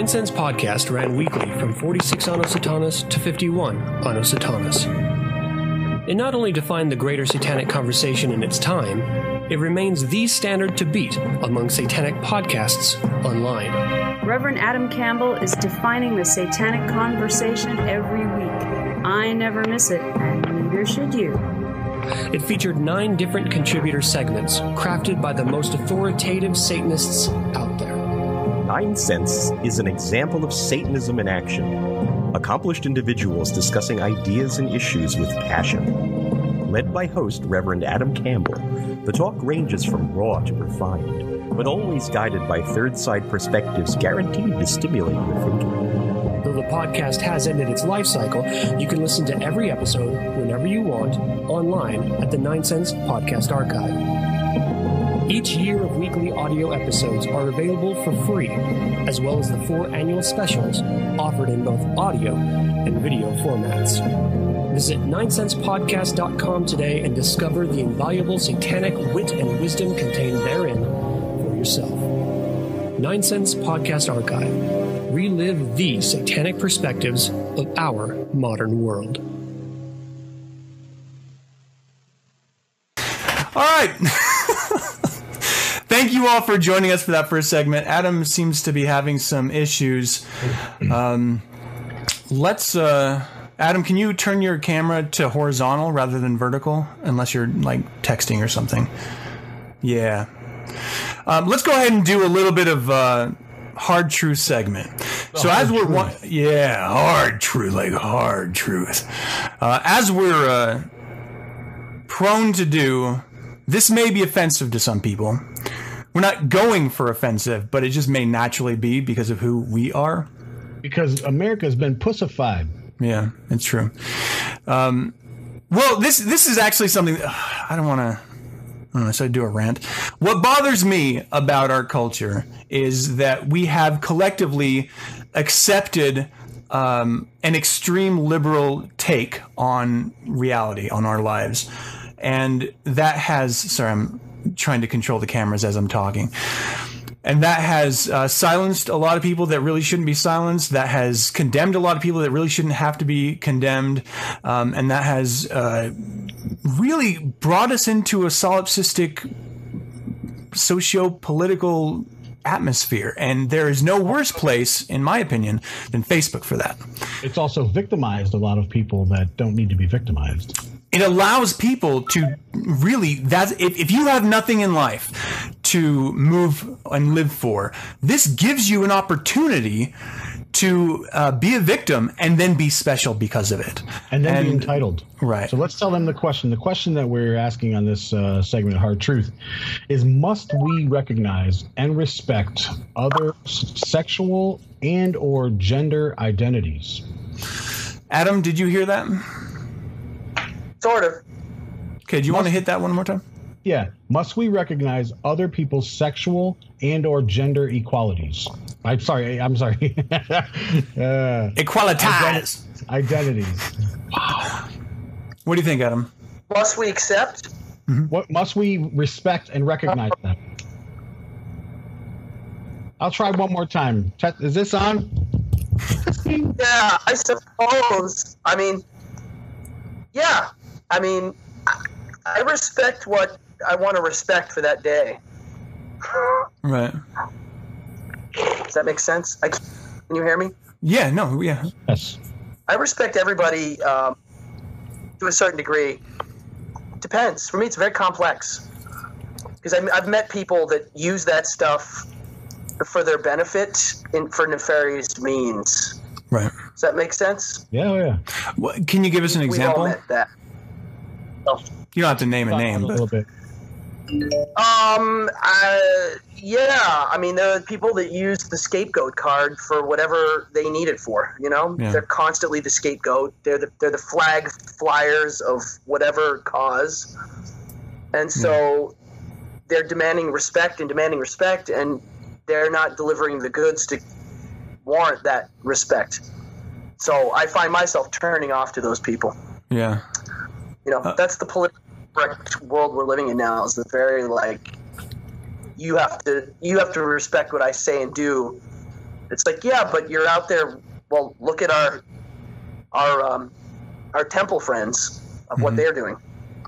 Cents Podcast ran weekly from 46 Anno Satanas to 51 Anno Satanas. It not only defined the greater satanic conversation in its time, it remains the standard to beat among satanic podcasts online. Reverend Adam Campbell is defining the satanic conversation every week. I never miss it, and neither should you. It featured nine different contributor segments crafted by the most authoritative Satanists out there. Nine Cents is an example of Satanism in action. Accomplished individuals discussing ideas and issues with passion. Led by host Reverend Adam Campbell, the talk ranges from raw to refined, but always guided by third side perspectives guaranteed to stimulate your thinking. Though the podcast has ended its life cycle, you can listen to every episode whenever you want online at the Nine Cents Podcast Archive. Each year of weekly audio episodes are available for free, as well as the four annual specials offered in both audio and video formats. Visit 9centspodcast.com today and discover the invaluable satanic wit and wisdom contained therein for yourself. 9 Cents Podcast Archive. Relive the satanic perspectives of our modern world. All right. Thank you all for joining us for that first segment. Adam seems to be having some issues. Um, let's, uh, Adam, can you turn your camera to horizontal rather than vertical, unless you're like texting or something? Yeah. Um, let's go ahead and do a little bit of uh, hard truth segment. so as we're one, yeah, hard truth, like hard truth. Uh, as we're uh, prone to do, this may be offensive to some people. We're not going for offensive, but it just may naturally be because of who we are. Because America has been pussified. Yeah, it's true. Um, well, this this is actually something I don't want to. I don't know, should I do a rant? What bothers me about our culture is that we have collectively accepted um, an extreme liberal take on reality, on our lives. And that has, sorry, I'm trying to control the cameras as I'm talking. And that has uh, silenced a lot of people that really shouldn't be silenced. That has condemned a lot of people that really shouldn't have to be condemned. Um, and that has uh, really brought us into a solipsistic socio political atmosphere. And there is no worse place, in my opinion, than Facebook for that. It's also victimized a lot of people that don't need to be victimized. It allows people to really that's if, if you have nothing in life to move and live for, this gives you an opportunity to uh, be a victim and then be special because of it. and then be entitled. Right. So let's tell them the question. The question that we're asking on this uh, segment of Hard Truth is: Must we recognize and respect other sexual and or gender identities? Adam, did you hear that? Sort of. Okay, do you want to hit that one more time? Yeah. Must we recognize other people's sexual and or gender equalities? I'm sorry. I'm sorry. uh, Equalitas. identities. What do you think, Adam? Must we accept? What must we respect and recognize them? I'll try one more time. Is this on? Yeah, I suppose. I mean, yeah. I mean, I- I respect what I want to respect for that day. Right. Does that make sense? I, can you hear me? Yeah, no, yeah. Yes. I respect everybody um, to a certain degree. Depends. For me, it's very complex because I've met people that use that stuff for their benefit in for nefarious means. Right. Does that make sense? Yeah, yeah. What, can you give us an We've all example? met that. You don't have to name a name, a but little bit. Um. Uh, yeah. I mean, there are people that use the scapegoat card for whatever they need it for. You know, Yeah. they're constantly the scapegoat. They're the they're the flag flyers of whatever cause, and so they're demanding respect and demanding respect, and they're not delivering the goods to warrant that respect. So I find myself turning off to those people. yeah. You know, Uh, that's the political world we're living in now. Is the very like you have to you have to respect what I say and do. It's like yeah, but you're out there. Well, look at our our um, our temple friends of what they're doing.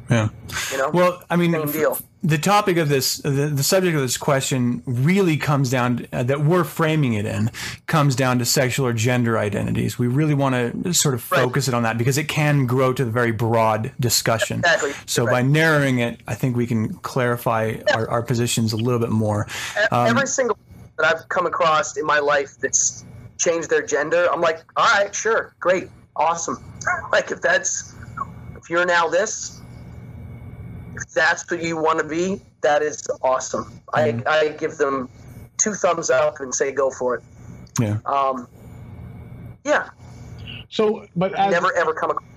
Yeah. You know, Well, I mean, Same deal. The topic of this, the, the subject of this question really comes down uh, that we're framing it in comes down to sexual or gender identities. We really want to sort of Right. focus it on that because it can grow to the very broad discussion. Exactly. So by narrowing it, I think we can clarify our, our positions a little bit more. Um, every single that I've come across in my life that's changed their gender, I'm like, all right, sure, great, awesome. like if that's if you're now this, if that's what you want to be, that is awesome. I I give them two thumbs up and say go for it. Yeah. Um, yeah, So, but as, never ever come across.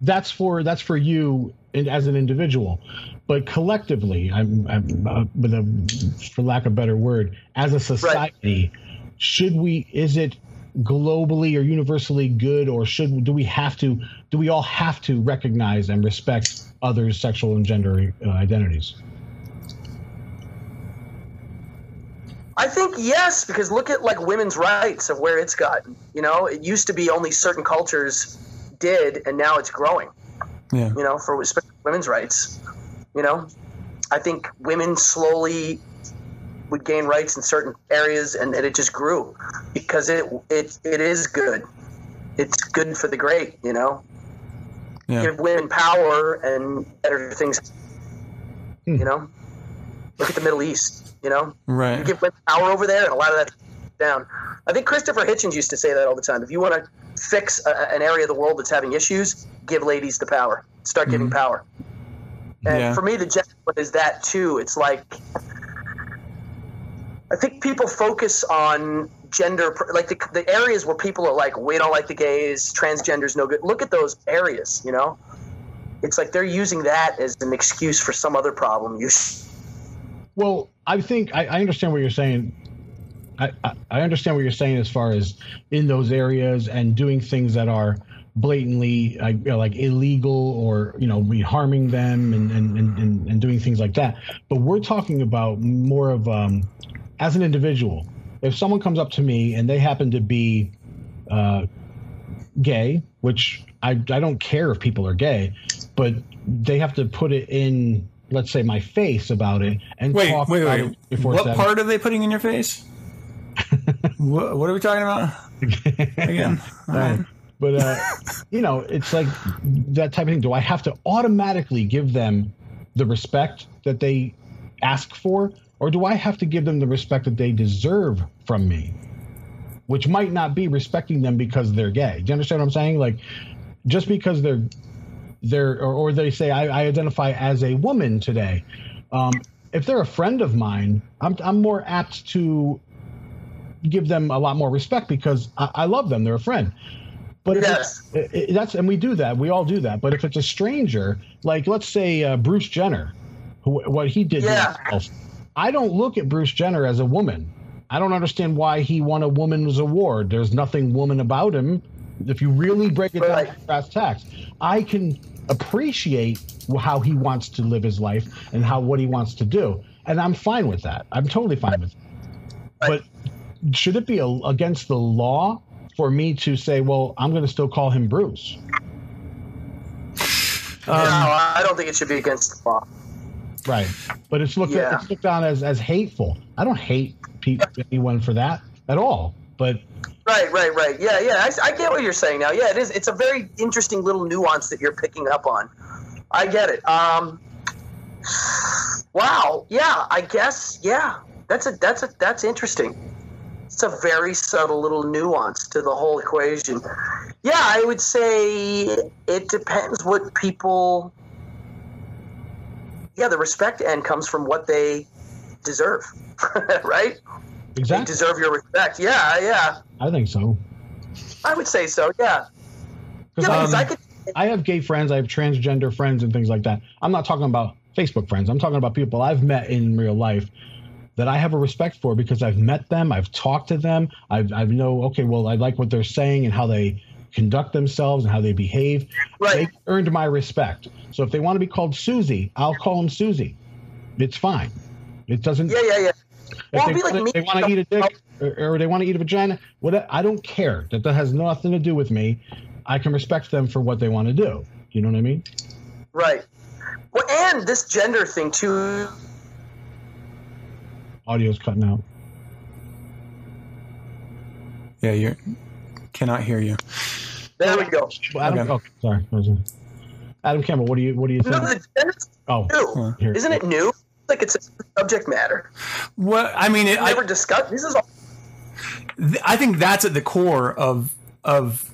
that's for that's for you as an individual, but collectively, I'm, I'm uh, with a for lack of a better word, as a society, should we? Is it globally or universally good, or should do we have to? Do we all have to recognize and respect others' sexual and gender uh, identities? I think yes, because look at like women's rights of where it's gotten. You know, it used to be only certain cultures did, and now it's growing. Yeah. you know, for especially women's rights. You know, I think women slowly would gain rights in certain areas, and, and it just grew because it it it is good. It's good for the great, you know. Yeah. Give women power and better things. Hmm. You know, look at the Middle East. You know, Right. you give women power over there, and a lot of that down. I think Christopher Hitchens used to say that all the time. If you want to fix a, an area of the world that's having issues, give ladies the power. Start giving power. And Yeah. for me, the gender one is that too. It's like I think people focus on gender, like the, the areas where people are like, we don't like the gays, transgender's no good. Look at those areas, you know. It's like they're using that as an excuse for some other problem. You. Well, I think I, I understand what you're saying. I, I, understand what you're saying as far as in those areas and doing things that are blatantly like, like illegal or you know harming them and, and, and, and, and doing things like that. But we're talking about more of um, as an individual. If someone comes up to me and they happen to be uh, gay, which I, I don't care if people are gay, but they have to put it in, let's say, my face about it and Wait, talk wait, wait. it before What it's part are they putting in your face? what, what are we talking about again? Right. But uh, you know, it's like that type of thing. Do I have to automatically give them the respect that they ask for, or do I have to give them the respect that they deserve from me? which might not be respecting them because they're gay. Do you understand what I'm saying? Like, just because they're they're or, or they say I, I identify as a woman today. Um, if they're a friend of mine, I'm I'm more apt to give them a lot more respect because I, I love them. They're a friend. But if Yes. it- it- that's and we do that. We all do that. But if it's a stranger, like let's say uh, Bruce Jenner, who, what he did, to Yeah. himself, I don't look at Bruce Jenner as a woman. I don't understand why he won a woman's award. There's nothing woman about him. If you really break it down to brass tacks, I can appreciate how he wants to live his life and how what he wants to do, and I'm fine with that. I'm totally fine with. It. But should it be a, against the law for me to say, well, I'm going to still call him Bruce? no, um, I don't think it should be against the law. Right. But it's looked Yeah. it's looked on as as hateful. I don't hate anyone for that at all. But Right, right, right. Yeah, yeah. I, I get what you're saying now. Yeah, it is. It's a very interesting little nuance that you're picking up on. I get it. Um, wow. Yeah. I guess. Yeah. That's a. That's a. That's interesting. It's a very subtle little nuance to the whole equation. Yeah, I would say it depends what people. Yeah, the respect end comes from what they deserve, right? They exactly, deserve your respect. Yeah, yeah. I think so. I would say so. Yeah. Because Yeah, I, I could. I have gay friends, I have transgender friends, and things like that. I'm not talking about Facebook friends. I'm talking about people I've met in real life that I have a respect for because I've met them, I've talked to them, I've I've know okay, well, I like what they're saying and how they conduct themselves and how they behave. Right. They earned my respect. So if they want to be called Susie, I'll call them Susie. It's fine. It doesn't. Yeah, yeah, yeah. If Well, they, it'd be like wanna- me- they want to eat a dick or, or they want to eat a vagina, what I don't care. That that has nothing to do with me. I can respect them for what they want to do. You know what I mean? Right. Well, and this gender thing too. Audio's cutting out. Yeah, you cannot hear you. There we go. Well, Adam, Okay. okay, sorry. I was, Adam Campbell, what do you what do you think? the gender's Oh, new. here. Isn't it new? Like it's a subject matter. What I mean, it, I, Never discussed. This is all. I think that's at the core of of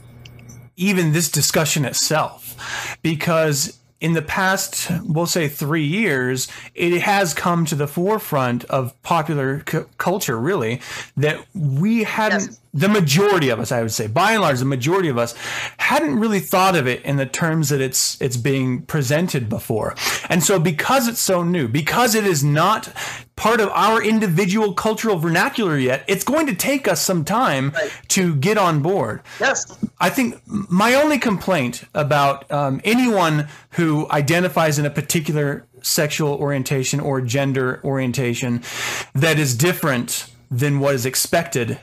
even this discussion itself, because in the past, we'll say three years, it has come to the forefront of popular c- culture, really, that we hadn't. Yes. The majority of us, I would say, by and large, the majority of us hadn't really thought of it in the terms that it's it's being presented before. And so, because it's so new, because it is not part of our individual cultural vernacular yet, it's going to take us some time Right. to get on board. Yes. I think my only complaint about um, anyone who identifies in a particular sexual orientation or gender orientation that is different than what is expected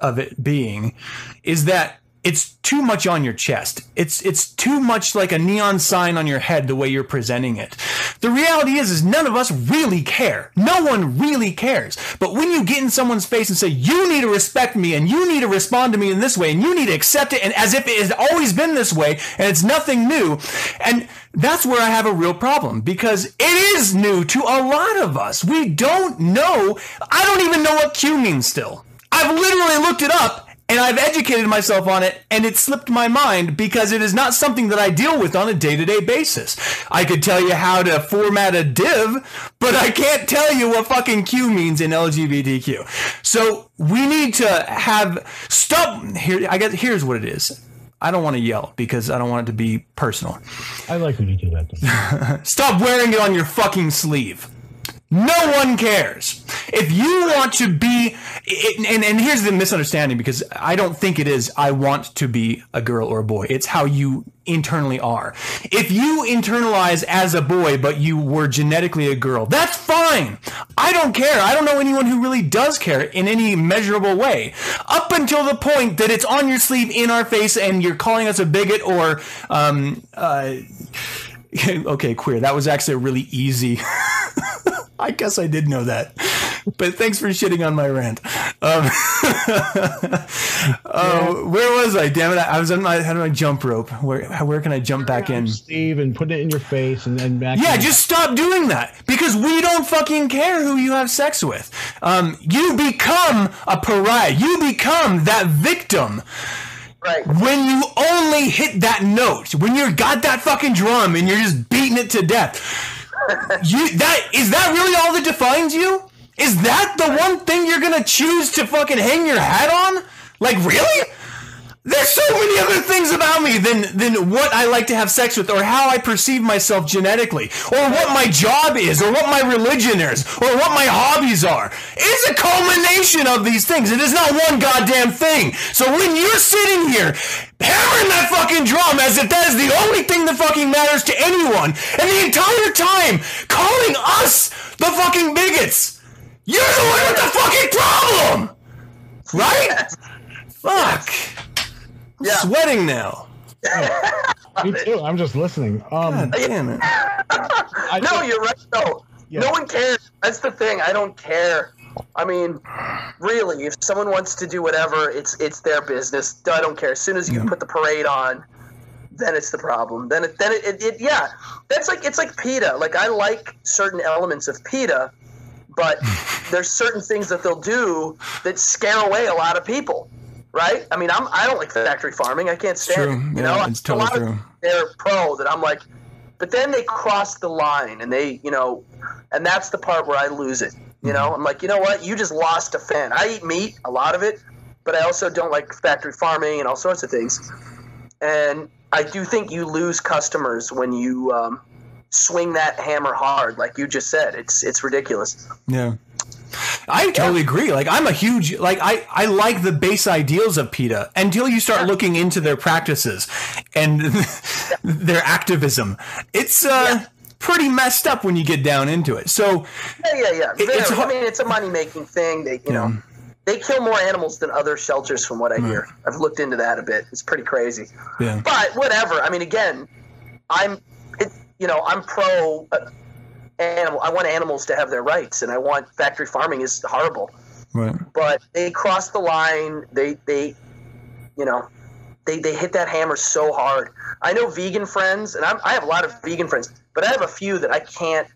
of it being is that it's too much on your chest. It's it's too much like a neon sign on your head the way you're presenting it. The reality is is none of us really care. No one really cares. But when you get in someone's face and say you need to respect me and you need to respond to me in this way and you need to accept it and as if it has always been this way and it's nothing new and that's where I have a real problem because it is new to a lot of us. We don't know. I don't even know what Q means still. I've literally looked it up and I've educated myself on it and it slipped my mind because it is not something that I deal with on a day-to-day basis. I could tell you how to format a div, but I can't tell you what fucking Q means in LGBTQ. So we need to have stop here I guess here's what it is. I don't want to yell because I don't want it to be personal. I like when you do that. Stop wearing it on your fucking sleeve. No one cares. If you want to be, and, and here's the misunderstanding because I don't think it is, I want to be a girl or a boy. It's how you internally are. If you internalize as a boy, but you were genetically a girl, that's fine. I don't care. I don't know anyone who really does care in any measurable way. Up until the point that it's on your sleeve in our face and you're calling us a bigot or, um, uh, okay, queer. That was actually a really easy. I guess I did know that, but thanks for shitting on my rant. Um, uh, where was I? Damn it! I was on my had my jump rope. Where where can I jump back in? Steve, and put it in your face, and then back. Yeah, in- just stop doing that because we don't fucking care who you have sex with. um, you become a pariah. You become that victim Right. when you only hit that note, when you got that fucking drum and you're just beating it to death. You that is that really all that defines you? Is that the one thing you're gonna choose to fucking hang your hat on? Like really? There's so many other things about me than than what I like to have sex with, or how I perceive myself genetically, or what my job is, or what my religion is, or what my hobbies are. It's a culmination of these things. It is not one goddamn thing. So when you're sitting here hammering that fucking drum as if that is the only thing that fucking matters to anyone, and the entire time calling us the fucking bigots, you're the one with the fucking problem, right? Fuck. I'm Yeah. sweating now. Me too. I'm just listening. Um, God damn it. I No, you're right. No, Yeah. no one cares. That's the thing. I don't care. I mean, really, if someone wants to do whatever, it's it's their business. I don't care. As soon as you put the parade on, then it's the problem. Then it then it, it, it yeah. That's like it's like PETA. Like I like certain elements of PETA, but there's certain things that they'll do that scare away a lot of people. Right? I mean, I'm I don't like factory farming. I can't stand True. it. You Yeah, know, it's a lot totally of true. they're pro that I'm like, but then they cross the line and they, you know, and that's the part where I lose it. You know, I'm like, you know what? You just lost a fan. I eat meat, a lot of it, but I also don't like factory farming and all sorts of things. And I do think you lose customers when you um, swing that hammer hard, like you just said. It's it's ridiculous. Yeah. I totally agree. Like I'm a huge like I I like the base ideals of PETA until you start looking into their practices and their activism. It's uh pretty messed up when you get down into it. So Yeah, yeah, yeah. It- it's I mean, it's a money making thing. They, you know, they kill more animals than other shelters, from what I hear. I've looked into that a bit. It's pretty crazy. yeah. But whatever. I mean, again, I'm, it, you know, I'm pro uh, animal. I want animals to have their rights, and I want factory farming is horrible. Right. But they cross the line. They, they, you know, they they hit that hammer so hard. I know vegan friends, and I'm, I have a lot of vegan friends, but I have a few that I can't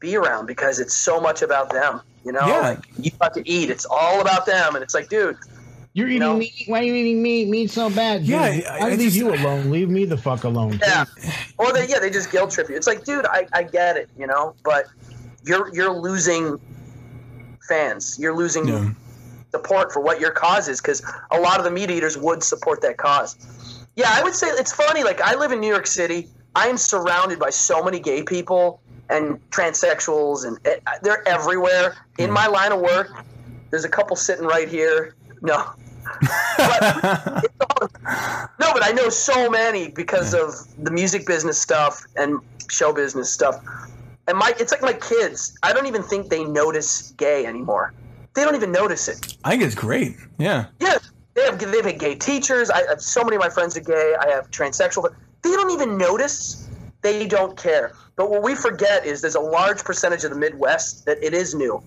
be around because it's so much about them. You know, Yeah. like you have to eat. It's all about them, and it's like, dude, you're eating know- meat. Why are you eating meat? Meat so bad. dude. Yeah, I- I, I leave just- you alone. Leave me the fuck alone. Yeah. Or they yeah, they just guilt trip you. It's like, dude, I, I get it, you know, but you're you're losing fans. You're losing Yeah. support for what your cause is because a lot of the meat eaters would support that cause. Yeah, I would say it's funny. Like I live in New York City. I am surrounded by so many gay people and transsexuals, and eh, they're everywhere. In my line of work, there's a couple sitting right here. No, but no, but I know so many because of the music business stuff and show business stuff. And my, it's like my kids. I don't even think they notice gay anymore. They don't even notice it. I think it's great. Yeah. Yeah, they have they've had gay teachers. I have so many of my friends are gay. I have transsexual, but they don't even notice. They don't care. But what we forget is there's a large percentage of the Midwest that it is new.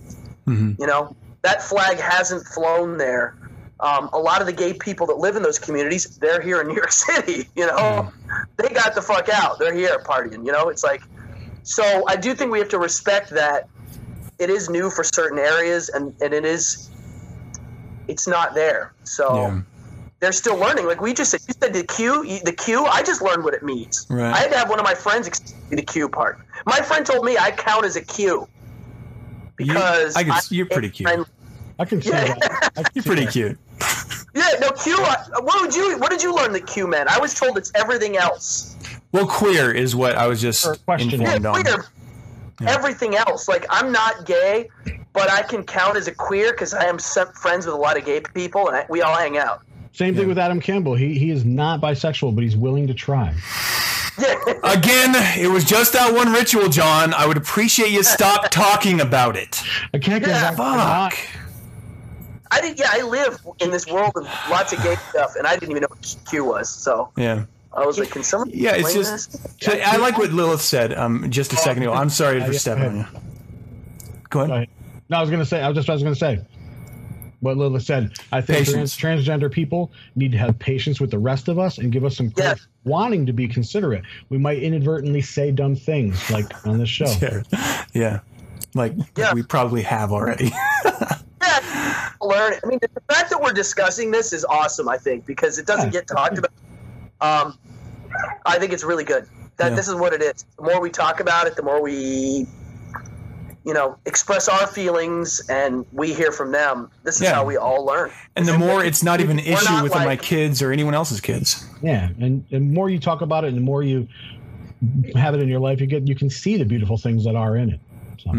Mm-hmm. You know, that flag hasn't flown there. Um, a lot of the gay people that live in those communities, they're here in New York City. You know, they got the fuck out. They're here partying. You know, it's like, so I do think we have to respect that it is new for certain areas, and, and it is, it's not there. So Yeah. they're still learning. Like we just said, you said the Q, you- the Q. I just learned what it means. Right. I had to have one of my friends explain the Q part. My friend told me I count as a Q You- because I can, I'm you're pretty cute. friendly. I can see Yeah. that. I can You're see pretty that. cute. Yeah, no Q. I, what would you? What did you learn the Q meant? I was told it's everything else. Well, queer is what I was just Or question. Yeah, informed on. queer. Everything else. Like I'm not gay, but I can count as a queer because I am some friends with a lot of gay people, and I, we all hang out. Same thing with Adam Campbell. He he is not bisexual, but he's willing to try. Again, it was just that one ritual, John. I would appreciate you stop talking about it. I can't get Yeah, back. I'm Fuck. I did. Yeah, I live in this world of lots of gay stuff, and I didn't even know what Q was. So Yeah. I was like, can someone? Yeah, it's just. this? I, I like what Lilith said um, just a second ago. I'm sorry for yeah, stepping go on you. Go Go ahead. ahead. No, I was gonna say. I was just. I was gonna say. What Lilith said. I think trans, transgender people need to have patience with the rest of us and give us some credit, Yes. wanting to be considerate. We might inadvertently say dumb things, like on this show. Yeah. yeah. like Yeah. we probably have already. yeah, learn. I mean, the fact that we're discussing this is awesome. I think because it doesn't get talked about. Um, I think it's really good. That Yeah. this is what it is. The more we talk about it, the more we, you know, express our feelings, and we hear from them. This is Yeah. how we all learn. and the more it's not even an issue not with my kids or anyone else's kids. Yeah, and the more you talk about it, and the more you have it in your life, you get you can see the beautiful things that are in it. So,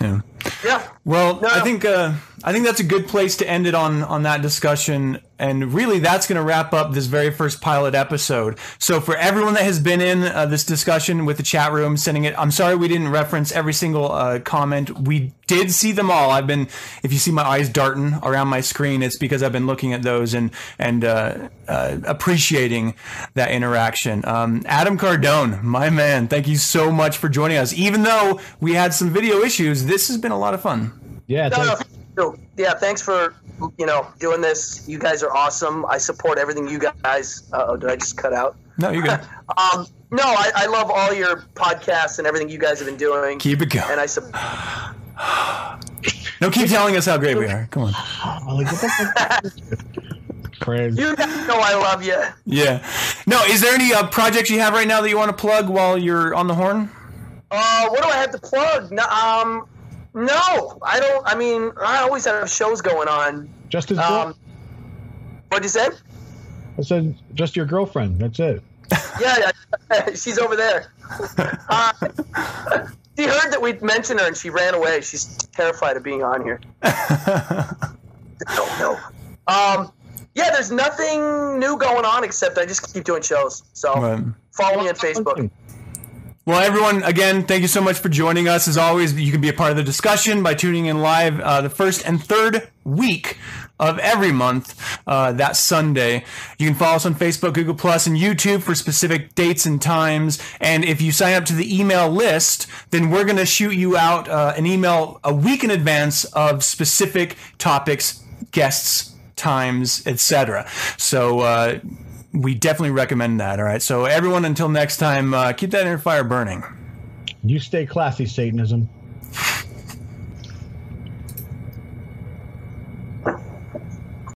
Yeah. Yeah. Well, No, I think uh, I think that's a good place to end it on on that discussion, and really that's going to wrap up this very first pilot episode. So for everyone that has been in uh, this discussion with the chat room, sending it, I'm sorry we didn't reference every single uh, comment. We did see them all. I've been, if you see my eyes darting around my screen, it's because I've been looking at those and and uh, uh, appreciating that interaction. Um, Adam Cardone, my man, thank you so much for joining us. Even though we had some video issues, this has been a lot of fun. Yeah, No, thanks. no, no. Yeah, thanks for you know doing this. You guys are awesome. I support everything you guys. Uh, oh, did I just cut out? No, you're good. Um, no, I, I love all your podcasts and everything you guys have been doing. Keep it going. And I support. No, keep telling us how great we are. Come on. I'm like, what the fuck? Crazy. You guys know I love you. Yeah. No, is there any uh, projects you have right now that you want to plug while you're on the horn? Uh, what do I have to plug? No, um, no, I don't. I mean, I always have shows going on. Just as Um, what'd you say? I said just your girlfriend. That's it. Yeah, yeah she's over there. Uh, she heard that we'd mentioned her and she ran away. She's terrified of being on here. don't know. Um, yeah, there's nothing new going on except I just keep doing shows. So Right. follow me on Facebook. Well, everyone, again, thank you so much for joining us. As always, you can be a part of the discussion by tuning in live uh, the first and third week of every month. Uh, that Sunday, you can follow us on Facebook, Google Plus, and YouTube for specific dates and times. And if you sign up to the email list, then we're going to shoot you out uh, an email a week in advance of specific topics, guests, times, etc. So. We definitely recommend that. All right. So, everyone, until next time, uh, keep that inner fire burning. You stay classy, Satanism.